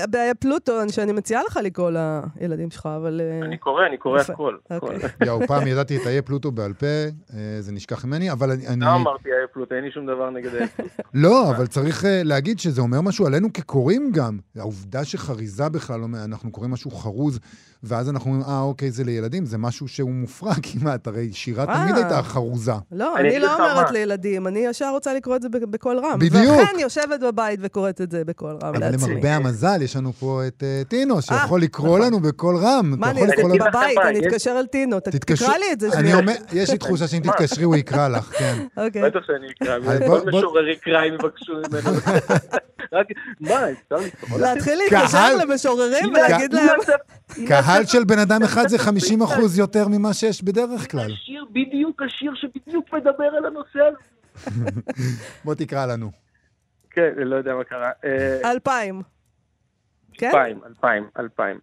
באיי פלוטו, שאני מציעה לך לקרוא לילדים שלך, אבל... אה, אני קורא, אני קורא הכל. אוקיי. יאו, פעם ידעתי את איי פלוטו בעל פה, אה, זה נשכח ממני, אבל אני... לא אמרתי איי פלוטו, אין לי שום דבר נגד איי פלוטו. לא, אבל צריך אה, להגיד שזה אומר משהו עלינו כקוראים גם. העובדה שחריזה בכלל, אנחנו קוראים משהו חרוז. ואז אנחנו אומרים, אה, אוקיי, זה לילדים, זה משהו שהוא מופרע כמעט, הרי שירה תמיד הייתה חרוזה. לא, אני לא אומרת לילדים, אני ישר רוצה לקרוא את זה בקול רם. בדיוק. ולכן יושבת בבית וקוראת את זה בקול רם לעצמי. אבל למרבה המזל, יש לנו פה את טינו, שיכול לקרוא לנו בקול רם. מה, אני אגיד בבית, אני אתקשר אל טינו, תקרא לי את זה שנייה. יש לי תחושה שאם תתקשרי, הוא יקרא לך, כן. אוקיי. בטח שאני אקרא, כל משורר יקרא אם יבקשו ממנו. רק, מה, אפשר לקרוא להתחיל להתקשר למשוררים ולהגיד להם... קהל של בן אדם אחד זה 50 אחוז יותר ממה שיש בדרך כלל. השיר, בדיוק השיר שבדיוק מדבר על הנושא הזה. בוא תקרא לנו. כן, לא יודע מה קרה. אה, אלפיים. כן? אלפיים, אלפיים, אלפיים.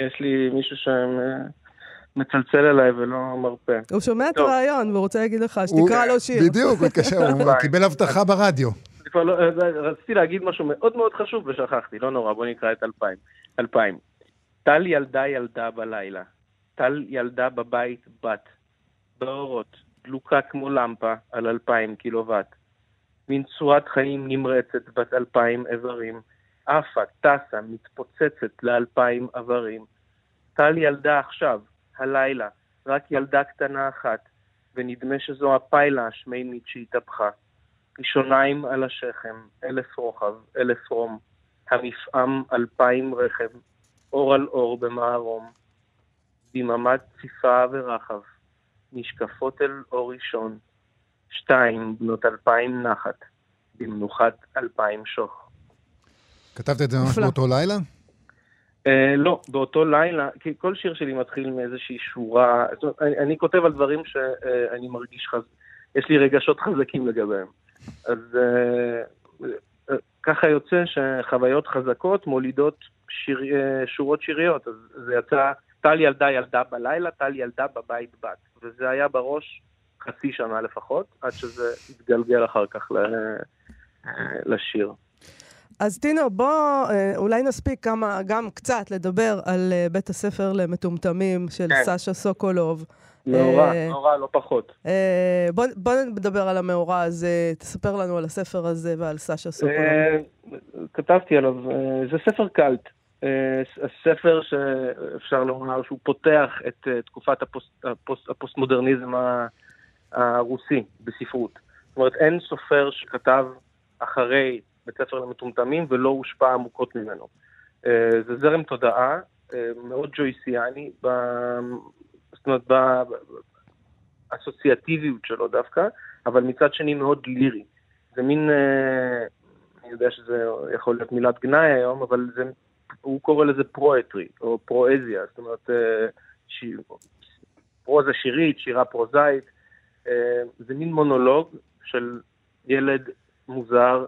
יש לי מישהו שמצלצל אליי ולא מרפה. הוא שומע את הרעיון והוא רוצה להגיד לך שתקרא לו שיר. בדיוק, הוא התקשר, הוא קיבל הבטחה ברדיו. לא, רציתי להגיד משהו מאוד מאוד חשוב ושכחתי, לא נורא, בוא נקרא את אלפיים. אלפיים. טל ילדה ילדה בלילה. טל ילדה בבית בת. באורות, דלוקה כמו למפה על אלפיים קילוואט. מין צורת חיים נמרצת בת אלפיים איברים. עפה, טסה, מתפוצצת לאלפיים איברים. טל ילדה עכשיו, הלילה, רק ילדה קטנה אחת, ונדמה שזו הפיילה השמימית שהתהפכה. ראשוניים על השכם, אלף רוחב, אלף רום, המפעם אלפיים רכב, אור על אור במערום, דממת ציפה ורחב, נשקפות אל אור ראשון, שתיים בנות אלפיים נחת, במנוחת אלפיים שוך. כתבת את זה ממש באותו לילה? Uh, לא, באותו לילה, כי כל שיר שלי מתחיל מאיזושהי שורה, זאת אומרת, אני, אני כותב על דברים שאני uh, מרגיש חז... יש לי רגשות חזקים לגביהם. אז uh, uh, ככה יוצא שחוויות חזקות מולידות שיר, uh, שורות שיריות. אז זה יצא, טל ילדה ילדה בלילה, טל ילדה בבית בת. וזה היה בראש חצי שנה לפחות, עד שזה התגלגל אחר כך לשיר. אז טינו, בוא אולי נספיק כמה, גם קצת לדבר על בית הספר למטומטמים של כן. סשה סוקולוב. מאורע, אה, מאורע לא פחות. אה, בוא, בוא נדבר על המאורע הזה, תספר לנו על הספר הזה ועל סשה סוקולוב. אה, כתבתי עליו, זה ספר cult. הספר שאפשר לומר שהוא פותח את תקופת הפוסט, הפוסט, הפוסט-מודרניזם הרוסי בספרות. זאת אומרת, אין סופר שכתב אחרי בית ספר למטומטמים ולא הושפע עמוקות ממנו. זה זרם תודעה מאוד ג'ויסיאני זאת אומרת, באסוציאטיביות שלו דווקא, אבל מצד שני מאוד לירי. זה מין, אה, אני יודע שזה יכול להיות מילת גנאי היום, אבל זה, הוא קורא לזה פרואטרי, או פרואזיה, זאת אומרת, אה, שיר, פרוזה שירית, שירה פרוזאית. אה, זה מין מונולוג של ילד מוזר,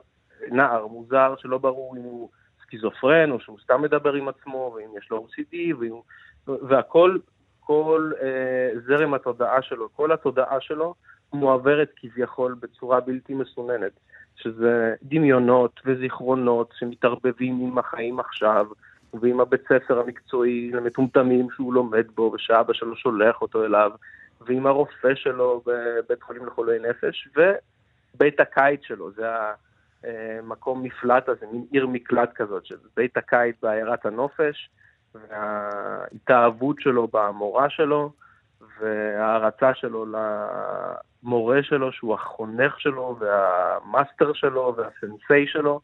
נער מוזר, שלא ברור אם הוא סכיזופרן, או שהוא סתם מדבר עם עצמו, ואם יש לו OCD, ואם... והכל כל אה, זרם התודעה שלו, כל התודעה שלו מועברת כביכול בצורה בלתי מסוננת, שזה דמיונות וזיכרונות שמתערבבים עם החיים עכשיו, ועם הבית ספר המקצועי למטומטמים שהוא לומד בו ושאבא שלו שולח אותו אליו, ועם הרופא שלו בבית חולים לחולי נפש, ובית הקיץ שלו, זה המקום מפלט הזה, מין עיר מקלט כזאת, שזה בית הקיץ בעיירת הנופש, וההתאהבות שלו במורה שלו, וההערצה שלו למורה שלו, שהוא החונך שלו, והמאסטר שלו, והסנסei שלו.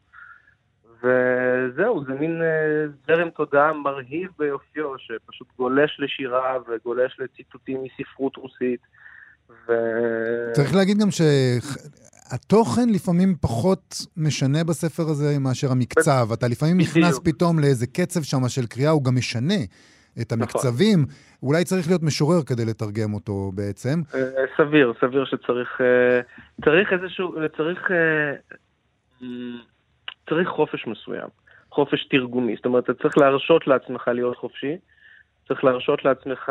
וזהו, זה מין אה, זרם תודעה מרהיב ביופיו, שפשוט גולש לשירה וגולש לציטוטים מספרות רוסית. ו... צריך להגיד גם ש... התוכן לפעמים פחות משנה בספר הזה מאשר המקצב. אתה לפעמים נכנס פתאום לאיזה קצב שם של קריאה, הוא גם משנה את נכון. המקצבים. אולי צריך להיות משורר כדי לתרגם אותו בעצם. אה, סביר, סביר שצריך... אה, צריך איזשהו... צריך... צריך חופש מסוים. חופש תרגומי. זאת אומרת, אתה צריך להרשות לעצמך להיות חופשי, צריך להרשות לעצמך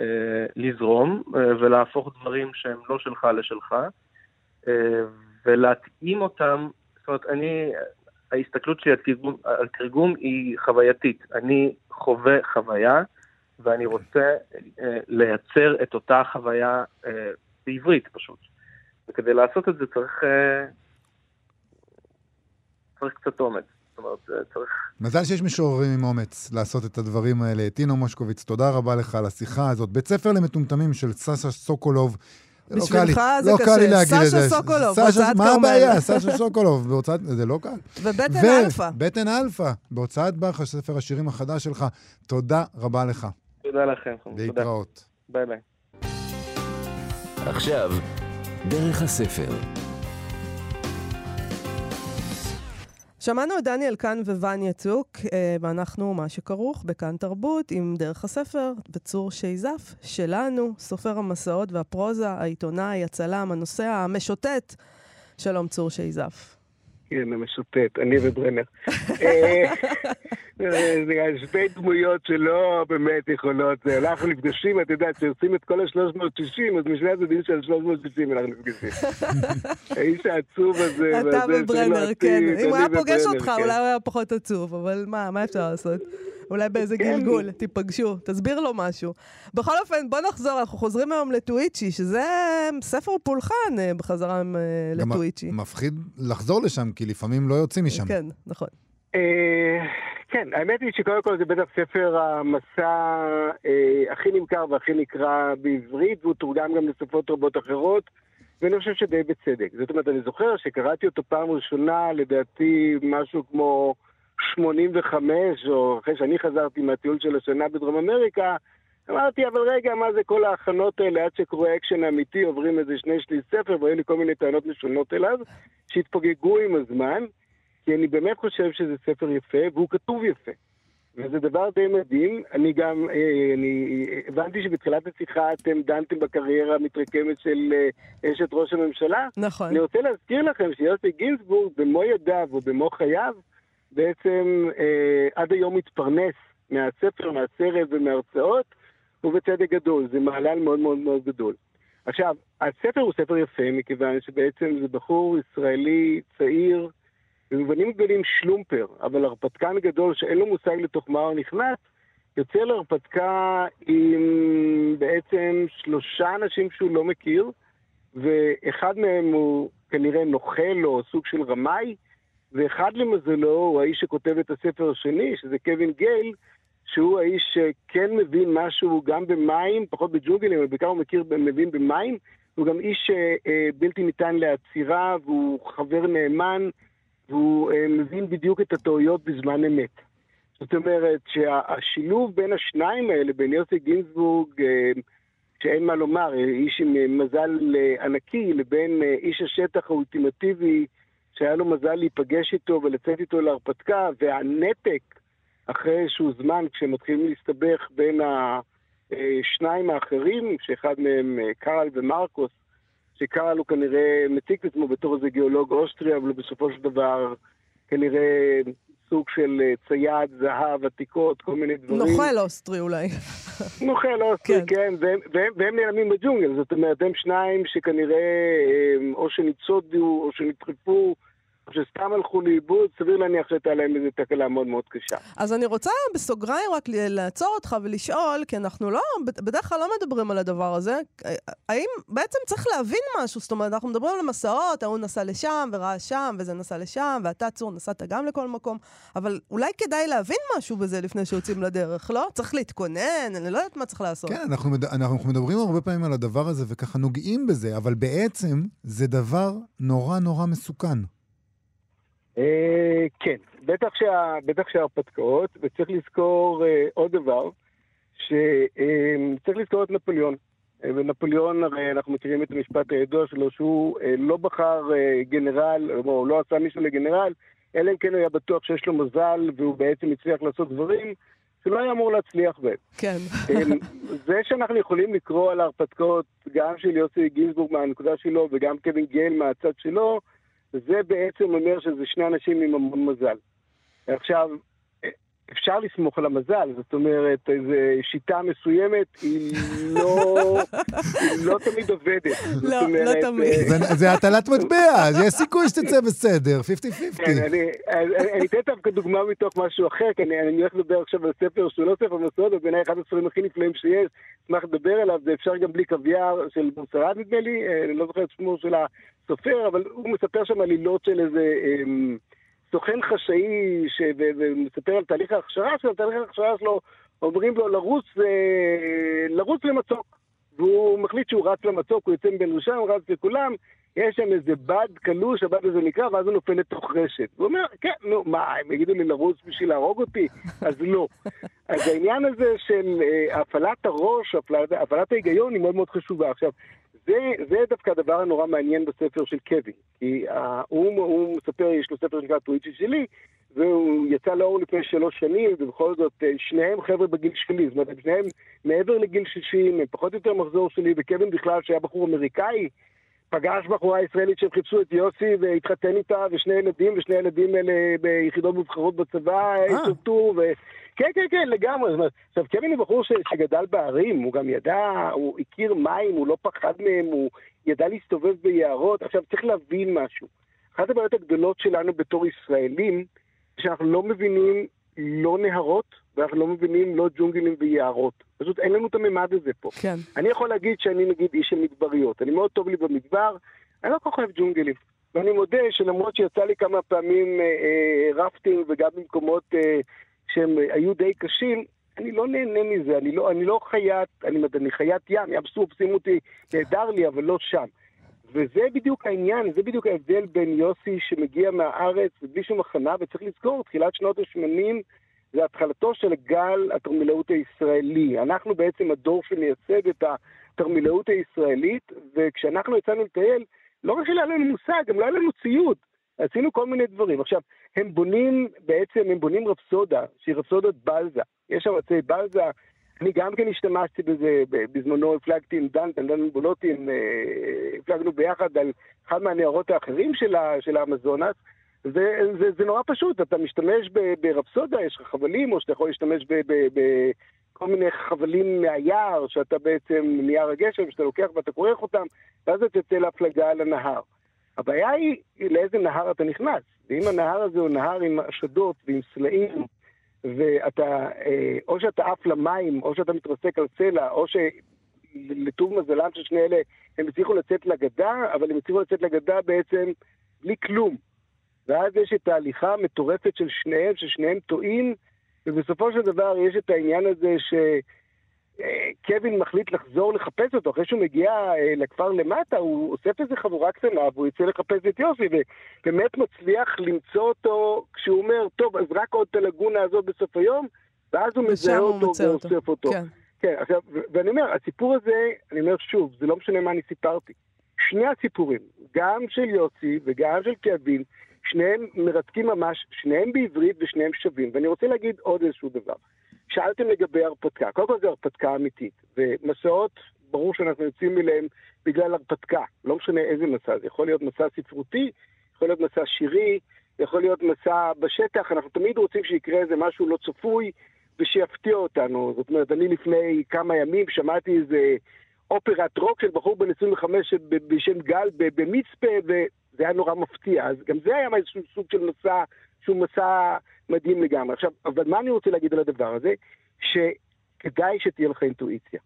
אה, לזרום אה, ולהפוך דברים שהם לא שלך לשלך, אה, ולהתאים אותם, זאת אומרת, אני, ההסתכלות שלי על תרגום, על תרגום היא חווייתית. אני חווה חוויה, ואני רוצה אה, לייצר את אותה חוויה אה, בעברית פשוט. וכדי לעשות את זה צריך, אה, צריך קצת אומץ. זאת אומרת, צריך... מזל שיש משוררים עם אומץ לעשות את הדברים האלה. טינו מושקוביץ, תודה רבה לך על השיחה הזאת. בית ספר למטומטמים של סשה סוקולוב. זה לא בשבילך זה לא קשה. קל לי להגיד את סשה זה. סוקולוב, סשה- בהוצאת מה כרמל. הבעיה? סשה סוקולוב, בהוצאת... זה לא קל. ובטן ו- אלפא. בטן אלפא, בהוצאת ברכה, ספר השירים החדש שלך. תודה רבה לך. תודה לכם. תודה. להתראות. ביי ביי. עכשיו, דרך הספר. שמענו את דניאל כאן ווניה צוק, אה, ואנחנו מה שכרוך בכאן תרבות עם דרך הספר בצור שייזף שלנו, סופר המסעות והפרוזה, העיתונאי, הצלם, הנוסע המשוטט. שלום צור שייזף. כן, המשוטט, אני וברנר. אה, זה שתי דמויות שלא באמת יכולות, אנחנו נפגשים, את יודעת, כשעושים את כל ה-360, אז משני הצדדים של ה-360 אנחנו נפגשים. האיש העצוב הזה, אתה וברנר, כן. אם הוא היה פוגש אותך, כן. אולי הוא היה פחות עצוב, אבל מה, מה אפשר לעשות? אולי באיזה כן. גלגול, תיפגשו, תסביר לו משהו. בכל אופן, בוא נחזור, אנחנו חוזרים היום לטוויצ'י, שזה ספר פולחן אה, בחזרה אה, גם לטוויצ'י. מפחיד לחזור לשם, כי לפעמים לא יוצאים משם. כן, נכון. אה, כן, האמת היא שקודם כל זה בטח ספר המסע אה, הכי נמכר והכי נקרא בעברית, והוא תורגם גם לשפות רבות אחרות, ואני חושב שדי בצדק. זאת אומרת, אני זוכר שקראתי אותו פעם ראשונה, לדעתי משהו כמו 85, או אחרי שאני חזרתי מהטיול של השנה בדרום אמריקה, אמרתי, אבל רגע, מה זה כל ההכנות האלה עד שקורה אקשן אמיתי, עוברים איזה שני שליש ספר, והיו לי כל מיני טענות משונות אליו, שהתפוגגו עם הזמן. כי אני באמת חושב שזה ספר יפה, והוא כתוב יפה. וזה דבר די מדהים. אני גם, אה, אני הבנתי שבתחילת השיחה אתם דנתם בקריירה המתרקמת של אה, אשת ראש הממשלה. נכון. אני רוצה להזכיר לכם שיוסי גינזבורג במו ידיו ובמו חייו, בעצם אה, עד היום מתפרנס מהספר, מהסרט ומהרצאות, ובצדק גדול. זה מעלל מאוד מאוד מאוד גדול. עכשיו, הספר הוא ספר יפה, מכיוון שבעצם זה בחור ישראלי צעיר, במובנים גדולים שלומפר, אבל הרפתקן גדול שאין לו מושג לתוך מה הוא נכנס, יוצא להרפתקה עם בעצם שלושה אנשים שהוא לא מכיר, ואחד מהם הוא כנראה נוכל או סוג של רמאי, ואחד למזלו הוא האיש שכותב את הספר השני, שזה קווין גייל, שהוא האיש שכן מבין משהו גם במים, פחות בג'ונגלים, אבל בעיקר הוא מכיר, מבין במים, הוא גם איש אה, בלתי ניתן לעצירה, והוא חבר נאמן, והוא אה, מבין בדיוק את הטעויות בזמן אמת. זאת אומרת שהשילוב בין השניים האלה, בין יוסי גינזבורג, אה, שאין מה לומר, אה, איש עם אה, מזל אה, ענקי, לבין אה, איש השטח האולטימטיבי, שהיה לו מזל להיפגש איתו ולצאת איתו להרפתקה, והנתק אחרי איזשהו זמן, כשהם מתחילים להסתבך בין השניים האחרים, שאחד מהם אה, קרל ומרקוס, שקרל הוא כנראה מציג את עצמו בתור איזה גיאולוג אוסטריה, אבל בסופו של דבר כנראה סוג של אה, צייד, זהב, עתיקות, כל מיני דברים. נוכל אוסטרי אולי. נוכל אוסטרי, כן. כן, והם, והם, והם נעלמים בג'ונגל, זאת אומרת, הם שניים שכנראה אה, או שניצודו, או שנדחפו, שסתם הלכו לאיבוד, סביר להניח שהייתה להם איזו תקלה מאוד מאוד קשה. אז אני רוצה בסוגריים רק לעצור אותך ולשאול, כי אנחנו לא, בדרך כלל לא מדברים על הדבר הזה. האם בעצם צריך להבין משהו? זאת אומרת, אנחנו מדברים על מסעות, ההוא נסע לשם וראה שם, וזה נסע לשם, ואתה צור נסעת גם לכל מקום, אבל אולי כדאי להבין משהו בזה לפני שיוצאים לדרך, לא? צריך להתכונן, אני לא יודעת מה צריך לעשות. כן, אנחנו, מד... אנחנו מדברים הרבה פעמים על הדבר הזה וככה נוגעים בזה, אבל בעצם זה דבר נורא נורא מסוכן. אה, כן, בטח, שה, בטח שההרפתקאות, וצריך לזכור אה, עוד דבר, שצריך לזכור את נפוליאון. אה, ונפוליאון, הרי אנחנו מכירים את המשפט הידוע שלו, שהוא אה, לא בחר אה, גנרל, או לא עשה מישהו לגנרל, אלא אם כן הוא היה בטוח שיש לו מזל, והוא בעצם הצליח לעשות דברים שלא היה אמור להצליח בהם. כן. זה שאנחנו יכולים לקרוא על ההרפתקאות, גם של יוסי גינזבורג מהנקודה שלו וגם קווין גייל מהצד שלו, זה בעצם אומר שזה שני אנשים עם המון מזל. עכשיו, אפשר לסמוך על המזל, זאת אומרת, איזו שיטה מסוימת היא לא, היא לא תמיד עובדת. לא, אומרת, לא תמיד. אה, זה- זה הטלת מטבע, אז יש סיכוי שתצא בסדר, 50-50. כן, אני אני- אני אתן דווקא דוגמה מתוך משהו אחר, כי אני אני הולך לדבר עכשיו על ספר שהוא לא ספר מסורת, בעיניי אחד הספרים הכי נפלאים שיש, אשמח לדבר עליו, זה אפשר גם בלי קוויאר של מוסרד נדמה לי, אה, אני לא זוכר את שמו של הסופר, אבל הוא מספר שם עלילות של איזה אמ, סוכן חשאי, ש- ומספר על תהליך ההכשרה שלו, תהליך ההכשרה שלו, אומרים לו לרוץ, אה, לרוץ למצוק. והוא מחליט שהוא רץ למצוק, הוא יוצא מבין ראשם, רץ לכולם, יש שם איזה בד קלוש, הבד הזה נקרע, ואז הוא נופל לתוך רשת. הוא אומר, כן, נו, מה, הם יגידו לי לרוץ בשביל להרוג אותי? אז לא. אז העניין הזה של אה, הפעלת הראש, הפעלת, הפעלת ההיגיון היא מאוד מאוד חשובה. עכשיו, זה, זה דווקא הדבר הנורא מעניין בספר של קווין. כי אה, הוא, הוא מספר, יש לו ספר שנקרא טוויצ'י שלי, והוא יצא לאור לפני שלוש שנים, ובכל זאת, אה, שניהם חבר'ה בגיל שלי, זאת אומרת, הם שניהם מעבר לגיל 60, הם פחות או יותר מחזור שלי, וקווין בכלל, שהיה בחור אמריקאי, פגש בחורה ישראלית שהם חיפשו את יוסי והתחתן איתה, ושני ילדים, ושני הילדים האלה ביחידות מובחרות בצבא התעוותו, ו... כן, כן, כן, לגמרי. זאת אומרת, עכשיו, קווין הוא בחור ש- שגדל בערים, הוא גם ידע, הוא הכיר מים, הוא לא פחד מהם, הוא ידע להסתובב ביערות. עכשיו, צריך להבין משהו. אחת הבעיות הגדולות שלנו בתור ישראלים, שאנחנו לא מבינים לא נהרות, ואנחנו לא מבינים לא ג'ונגלים ויערות. פשוט אין לנו את הממד הזה פה. כן. אני יכול להגיד שאני נגיד איש של מדבריות. אני מאוד טוב לי במדבר, אני לא כל כך אוהב ג'ונגלים. ואני מודה שלמרות שיצא לי כמה פעמים אה, אה, רפטינג וגם במקומות אה, שהם אה, היו די קשים, אני לא נהנה מזה, אני לא, אני לא חיית, אני, אני חיית ים, ים סוף, שימו אותי, נהדר לי, אבל לא שם. וזה בדיוק העניין, זה בדיוק ההבדל בין יוסי שמגיע מהארץ בלי שום הכנה, וצריך לזכור, תחילת שנות ה-80 זה התחלתו של גל התרמילאות הישראלי. אנחנו בעצם הדור שמייצג את התרמילאות הישראלית, וכשאנחנו יצאנו לטייל, לא רק שלא היה לנו מושג, גם לא היה לנו ציוד. עשינו כל מיני דברים. עכשיו, הם בונים, בעצם הם בונים רפסודה, שהיא רפסודת בלזה. יש שם עצי בלזה, אני גם כן השתמשתי בזה, בזמנו הפלגתי עם דן דן בולוטין, אה, הפלגנו ביחד על אחד מהנערות האחרים של, ה, של האמזונס, זה, זה, זה נורא פשוט, אתה משתמש ב- ברפסודה, יש לך חבלים, או שאתה יכול להשתמש בכל מיני חבלים מהיער, שאתה בעצם נייר הגשם, שאתה לוקח ואתה כורך אותם, ואז אתה יוצא להפלגה על הנהר. הבעיה היא לאיזה נהר אתה נכנס, ואם הנהר הזה הוא נהר עם אשדות ועם סלעים, ואתה, אה, או שאתה עף למים, או שאתה מתרסק על סלע, או שלטוב מזלם של שני אלה, הם הצליחו לצאת לגדה, אבל הם הצליחו לצאת לגדה בעצם בלי כלום. ואז יש את ההליכה המטורפת של שניהם, ששניהם טועים, ובסופו של דבר יש את העניין הזה שקווין מחליט לחזור לחפש אותו, אחרי שהוא מגיע אה, לכפר למטה, הוא אוסף איזה חבורה קטנה והוא יוצא לחפש את יוסי, ובאמת מצליח למצוא אותו כשהוא אומר, טוב, אז רק עוד את הלגונה הזאת בסוף היום, ואז הוא מזהה אותו מוצא אותו. ואוסף אותו. כן. כן, עכשיו, ואני אומר, הסיפור הזה, אני אומר שוב, זה לא משנה מה אני סיפרתי. שני הסיפורים, גם של יוסי וגם של קווין, שניהם מרתקים ממש, שניהם בעברית ושניהם שווים. ואני רוצה להגיד עוד איזשהו דבר. שאלתם לגבי הרפתקה. קודם כל זו הרפתקה אמיתית, ומסעות, ברור שאנחנו יוצאים אליהם בגלל הרפתקה. לא משנה איזה מסע, זה יכול להיות מסע ספרותי, יכול להיות מסע שירי, יכול להיות מסע בשטח, אנחנו תמיד רוצים שיקרה איזה משהו לא צפוי ושיפתיע אותנו. זאת אומרת, אני לפני כמה ימים שמעתי איזה אופרת רוק של בחור בן 25 ב- בשם גל במצפה, וזה היה נורא מפתיע. אז גם זה היה איזשהו סוג של מסע, שהוא מסע מדהים לגמרי. עכשיו, אבל מה אני רוצה להגיד על הדבר הזה? שכדאי שתהיה לך אינטואיציה.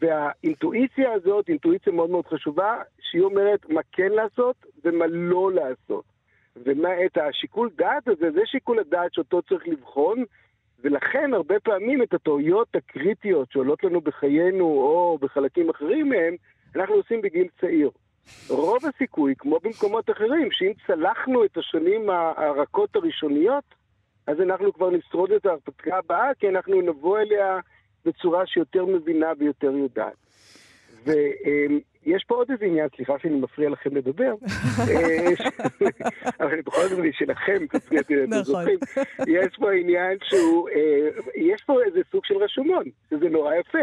והאינטואיציה הזאת, אינטואיציה מאוד מאוד חשובה, שהיא אומרת מה כן לעשות ומה לא לעשות. ומה את השיקול דעת הזה, זה שיקול הדעת שאותו צריך לבחון, ולכן הרבה פעמים את הטעויות הקריטיות שעולות לנו בחיינו או בחלקים אחרים מהם, אנחנו עושים בגיל צעיר. רוב הסיכוי, כמו במקומות אחרים, שאם צלחנו את השנים הרכות הראשוניות, אז אנחנו כבר נשרוד את ההרפתקה הבאה, כי אנחנו נבוא אליה בצורה שיותר מבינה ויותר יודעת. ויש פה עוד איזה עניין, סליחה שאני מפריע לכם לדבר, אה, אבל בכל זאת אני שלכם, אתם נכון. זוכרים, יש פה עניין שהוא, אה, יש פה איזה סוג של רשומון, שזה נורא יפה.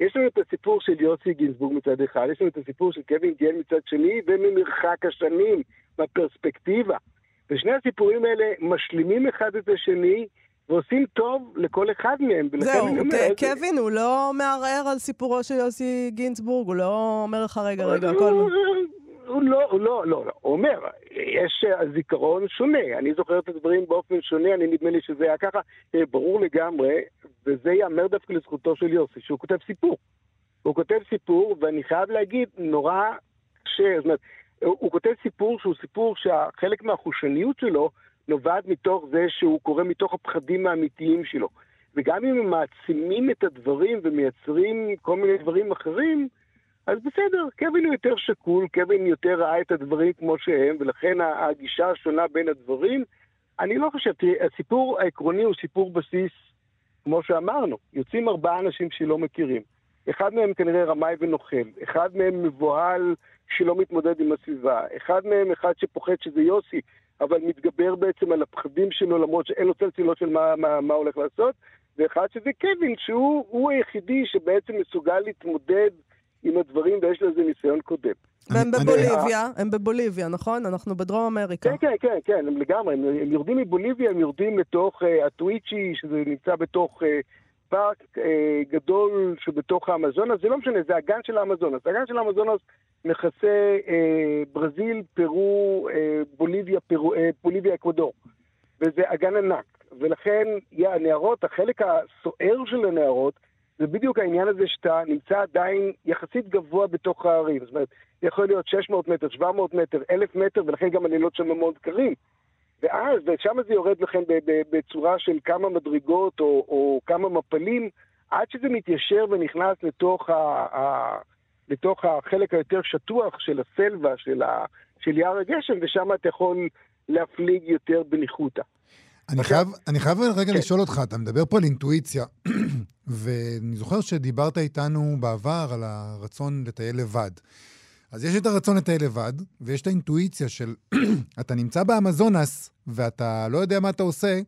יש לנו את הסיפור של יוסי גינזבורג מצד אחד, יש לנו את הסיפור של קווין גן מצד שני, וממרחק השנים, בפרספקטיבה. ושני הסיפורים האלה משלימים אחד את השני, ועושים טוב לכל אחד מהם. זהו, קווין, הוא לא מערער על סיפורו של יוסי גינצבורג, הוא לא אומר לך, רגע, רגע, הכל... הוא הוא לא, הוא לא, לא, לא, הוא אומר, יש אה, זיכרון שונה, אני זוכר את הדברים באופן שונה, אני נדמה לי שזה היה ככה, אה, ברור לגמרי, וזה ייאמר דווקא לזכותו של יוסי, שהוא כותב סיפור. הוא כותב סיפור, ואני חייב להגיד, נורא קשה, זאת אומרת, הוא, הוא כותב סיפור שהוא סיפור שחלק מהחושניות שלו נובעת מתוך זה שהוא קורא מתוך הפחדים האמיתיים שלו. וגם אם הם מעצימים את הדברים ומייצרים כל מיני דברים אחרים, אז בסדר, קווין הוא יותר שקול, קווין יותר ראה את הדברים כמו שהם, ולכן הגישה השונה בין הדברים, אני לא חושב, תראי, הסיפור העקרוני הוא סיפור בסיס, כמו שאמרנו, יוצאים ארבעה אנשים שלא מכירים. אחד מהם כנראה רמאי ונוכל, אחד מהם מבוהל שלא מתמודד עם הסביבה, אחד מהם אחד שפוחד שזה יוסי, אבל מתגבר בעצם על הפחדים שלו למרות שאין לו צל צילו של מה, מה, מה הולך לעשות, ואחד שזה קווין, שהוא הוא היחידי שבעצם מסוגל להתמודד עם הדברים ויש לו איזה ניסיון קודם. והם בבוליביה, הם בבוליביה, נכון? אנחנו בדרום אמריקה. כן, כן, כן, כן, הם לגמרי, הם, הם יורדים מבוליביה, הם יורדים לתוך uh, הטוויצ'י, שזה נמצא בתוך uh, פארק uh, גדול שבתוך האמזונס, זה לא משנה, זה הגן של האמזונס. הגן של האמזונס מכסה uh, ברזיל, פרו, uh, בוליביה, פרו, uh, בוליביה, אקוודור. וזה אגן ענק. ולכן, יא, הנערות, החלק הסוער של הנערות, זה בדיוק העניין הזה שאתה נמצא עדיין יחסית גבוה בתוך הערים. זאת אומרת, יכול להיות 600 מטר, 700 מטר, 1,000 מטר, ולכן גם הלילות שם מאוד קרים. ואז, ושם זה יורד לכם בצורה של כמה מדרגות או, או כמה מפלים, עד שזה מתיישר ונכנס לתוך, ה, ה, לתוך החלק היותר שטוח של הסלווה, של, ה, של יער הגשם, ושם אתה יכול להפליג יותר בניחותא. אני חייב, אני חייב רגע לשאול אותך, אתה מדבר פה על אינטואיציה, ואני זוכר שדיברת איתנו בעבר על הרצון לטייל לבד. אז יש את הרצון לטייל לבד, ויש את האינטואיציה של אתה נמצא באמזונס, ואתה לא יודע מה אתה עושה,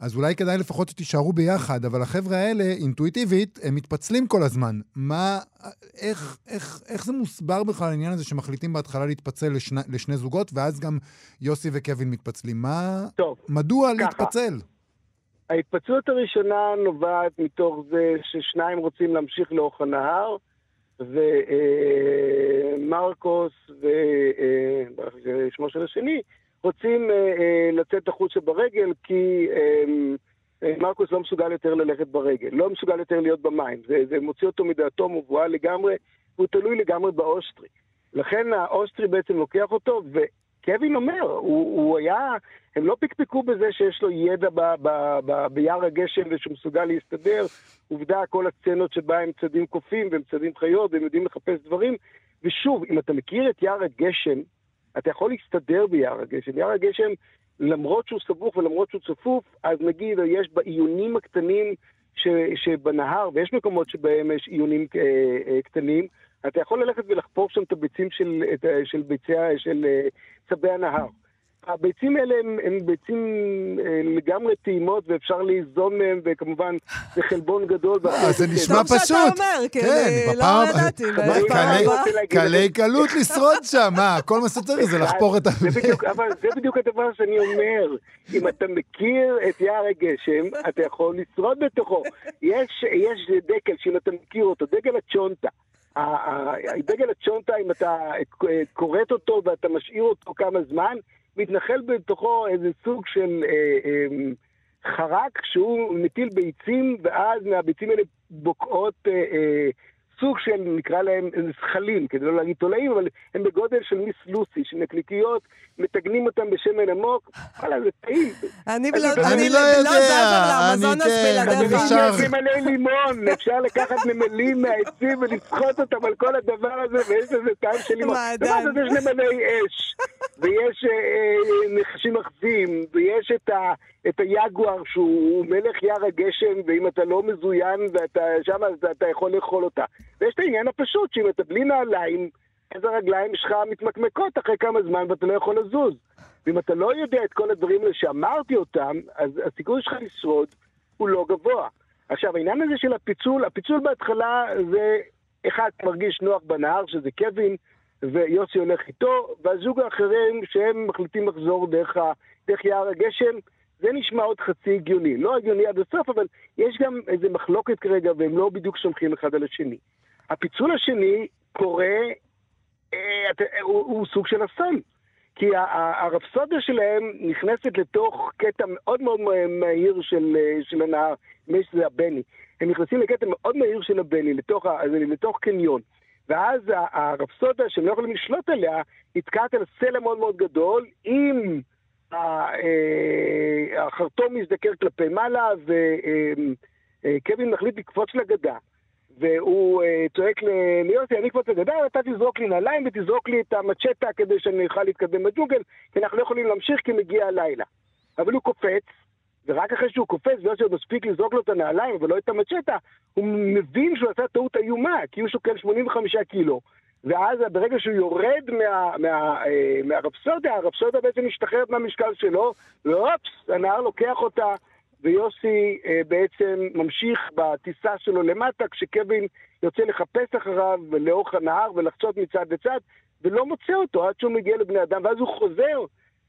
אז אולי כדאי לפחות שתישארו ביחד, אבל החבר'ה האלה, אינטואיטיבית, הם מתפצלים כל הזמן. מה, איך, איך, איך זה מוסבר בכלל העניין הזה שמחליטים בהתחלה להתפצל לשני, לשני זוגות, ואז גם יוסי וקווין מתפצלים? מה, טוב, מדוע ככה. להתפצל? ההתפצלות הראשונה נובעת מתוך זה ששניים רוצים להמשיך לאורך הנהר, ומרקוס ושמו של השני רוצים אה, אה, לצאת החוצה ברגל כי אה, מרקוס לא מסוגל יותר ללכת ברגל, לא מסוגל יותר להיות במים. זה, זה מוציא אותו מדעתו מבוהל לגמרי, והוא תלוי לגמרי באוסטרי. לכן האוסטרי בעצם לוקח אותו, וקווין אומר, הוא, הוא היה, הם לא פקפקו בזה שיש לו ידע ב, ב, ב, ביער הגשם ושהוא מסוגל להסתדר. עובדה, כל הסצנות שבה הם צדים קופים והם צדים חיות והם יודעים לחפש דברים. ושוב, אם אתה מכיר את יער הגשם, אתה יכול להסתדר ביער הגשם. יער הגשם, למרות שהוא סבוך ולמרות שהוא צפוף, אז נגיד יש בעיונים הקטנים ש, שבנהר, ויש מקומות שבהם יש עיונים אה, אה, קטנים, אתה יכול ללכת ולחפור שם את הביצים של, את, של ביצי, ה- של אה, צבי הנהר. הביצים האלה הם, הם ביצים אה, לגמרי טעימות ואפשר ליזום מהם, וכמובן זה חלבון גדול. אה, זה נשמע טוב שאתה פשוט. אומר, כן, לא ידעתי, קלי- קלות לשרוד שם, מה, כל מה שצריך זה לחפור את ה... זה בדיוק, אבל זה בדיוק הדבר שאני אומר. אם אתה מכיר את יער הגשם, אתה יכול לשרוד בתוכו. יש, יש דגל שאם אתה מכיר אותו, דגל הצ'ונטה. דגל הצ'ונטה, אם אתה כורת אותו ואתה משאיר אותו כמה זמן, מתנחל בתוכו איזה סוג של אה, אה, חרק שהוא מטיל ביצים, ואז מהביצים האלה בוקעות אה, סוג של, נקרא להם זכלים, כדי לא להגיד תולעים, אבל הם בגודל של מיס לוסי, של נקניקיות, מטגנים אותם בשמן עמוק, וואלה, זה טעים. אני אני לא לא אני יודע, לא זזה אני כן, אני. נשאר- נמלי לימון, אפשר לקחת נמלים מהעצים ולסחוט אותם על כל הדבר הזה, ויש לזה טעם של לימון. דבר כזה יש נמלי אש, ויש אה, אה, נחשים אחזים, ויש את ה... את היגואר שהוא מלך יער הגשם, ואם אתה לא מזוין ואתה שם, אז אתה יכול לאכול אותה. ויש את העניין הפשוט, שאם אתה בלי נעליים, אז הרגליים שלך מתמקמקות אחרי כמה זמן ואתה לא יכול לזוז. ואם אתה לא יודע את כל הדברים האלה שאמרתי אותם, אז הסיכוי שלך לשרוד הוא לא גבוה. עכשיו, העניין הזה של הפיצול, הפיצול בהתחלה זה, אחד מרגיש נוח בנהר, שזה קווין, ויוסי הולך איתו, והזוג האחרים שהם מחליטים לחזור דרך, ה, דרך יער הגשם, זה נשמע עוד חצי הגיוני. לא הגיוני עד הסוף, אבל יש גם איזו מחלוקת כרגע, והם לא בדיוק סומכים אחד על השני. הפיצול השני קורה, אה, אה, הוא, הוא סוג של אסון. כי הרפסודיה שלהם נכנסת לתוך קטע מאוד מאוד מהיר של, אה, של הנהר, נדמה שזה הבני. הם נכנסים לקטע מאוד מהיר של הבני, לתוך, לתוך קניון. ואז הרפסודיה שהם לא יכולים לשלוט עליה, נתקעת על סלע מאוד מאוד גדול, עם אה, החרטום מזדקר כלפי מעלה, וקווין אה, מחליט לקפוץ לגדה. והוא צועק ליוסי, אני אקפוץ לגדה, אתה תזרוק לי נעליים ותזרוק לי את המצ'טה כדי שאני אוכל להתקדם בג'ונגל, כי אנחנו לא יכולים להמשיך כי מגיע הלילה. אבל הוא קופץ, ורק אחרי שהוא קופץ, ויוסי עוד מספיק לזרוק לו את הנעליים ולא את המצ'טה, הוא מבין שהוא עשה טעות איומה, כי הוא שוקל 85 קילו. ואז ברגע שהוא יורד מה, מה, אה, מהרפסודיה, הרפסודיה בעצם משתחררת מהמשקל שלו, ואופס, הנהר לוקח אותה, ויוסי אה, בעצם ממשיך בטיסה שלו למטה, כשקווין יוצא לחפש אחריו לאורך הנהר ולחצות מצד לצד, ולא מוצא אותו עד שהוא מגיע לבני אדם, ואז הוא חוזר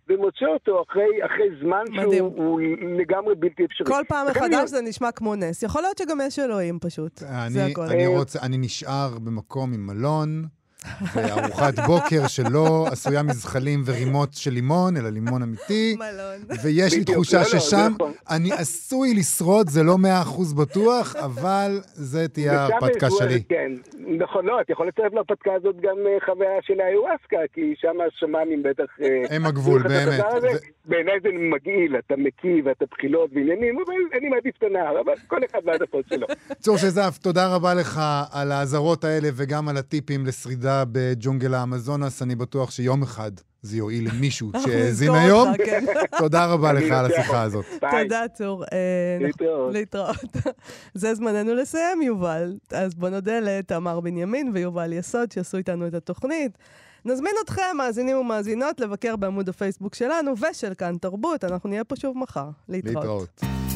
ומוצא אותו אחרי, אחרי זמן מדהים. שהוא לגמרי בלתי אפשרי. כל פעם מחדש זה נשמע כמו נס. יכול להיות שגם יש אלוהים פשוט. אני, זה הכל. אני, רוצה, אני נשאר במקום עם מלון. וארוחת בוקר שלא עשויה מזחלים ורימות של לימון, אלא לימון אמיתי. מלון. ויש לי תחושה לא, לא, ששם נכון. אני עשוי לשרוד, זה לא מאה אחוז בטוח, אבל זה תהיה ההרפתקה שלי. כן, נכון, לא, אתה יכול לצרף להרפתקה הזאת גם אה, חוויה של האיוואסקה, כי שם השמאמים בטח... אה, הם הגבול, באמת. בעיניי זה מגעיל, אתה מקיא ואתה בחילות ועניינים, אבל אני מעדיף את הנהר, אבל כל אחד והעדפות שלו. צור שזף, תודה רבה לך על האזהרות האלה וגם על הטיפים לשרידה בג'ונגל האמזונס. אני בטוח שיום אחד זה יועיל למישהו שהאזין היום. כן. תודה רבה לך על השיחה הזאת. תודה, צור. אה. להתראות. זה זמננו לסיים, יובל. אז בוא נודה לתמר בנימין ויובל יסוד שעשו איתנו את התוכנית. נזמין אתכם, מאזינים ומאזינות, לבקר בעמוד הפייסבוק שלנו ושל כאן תרבות. אנחנו נהיה פה שוב מחר. להתראות. להתראות.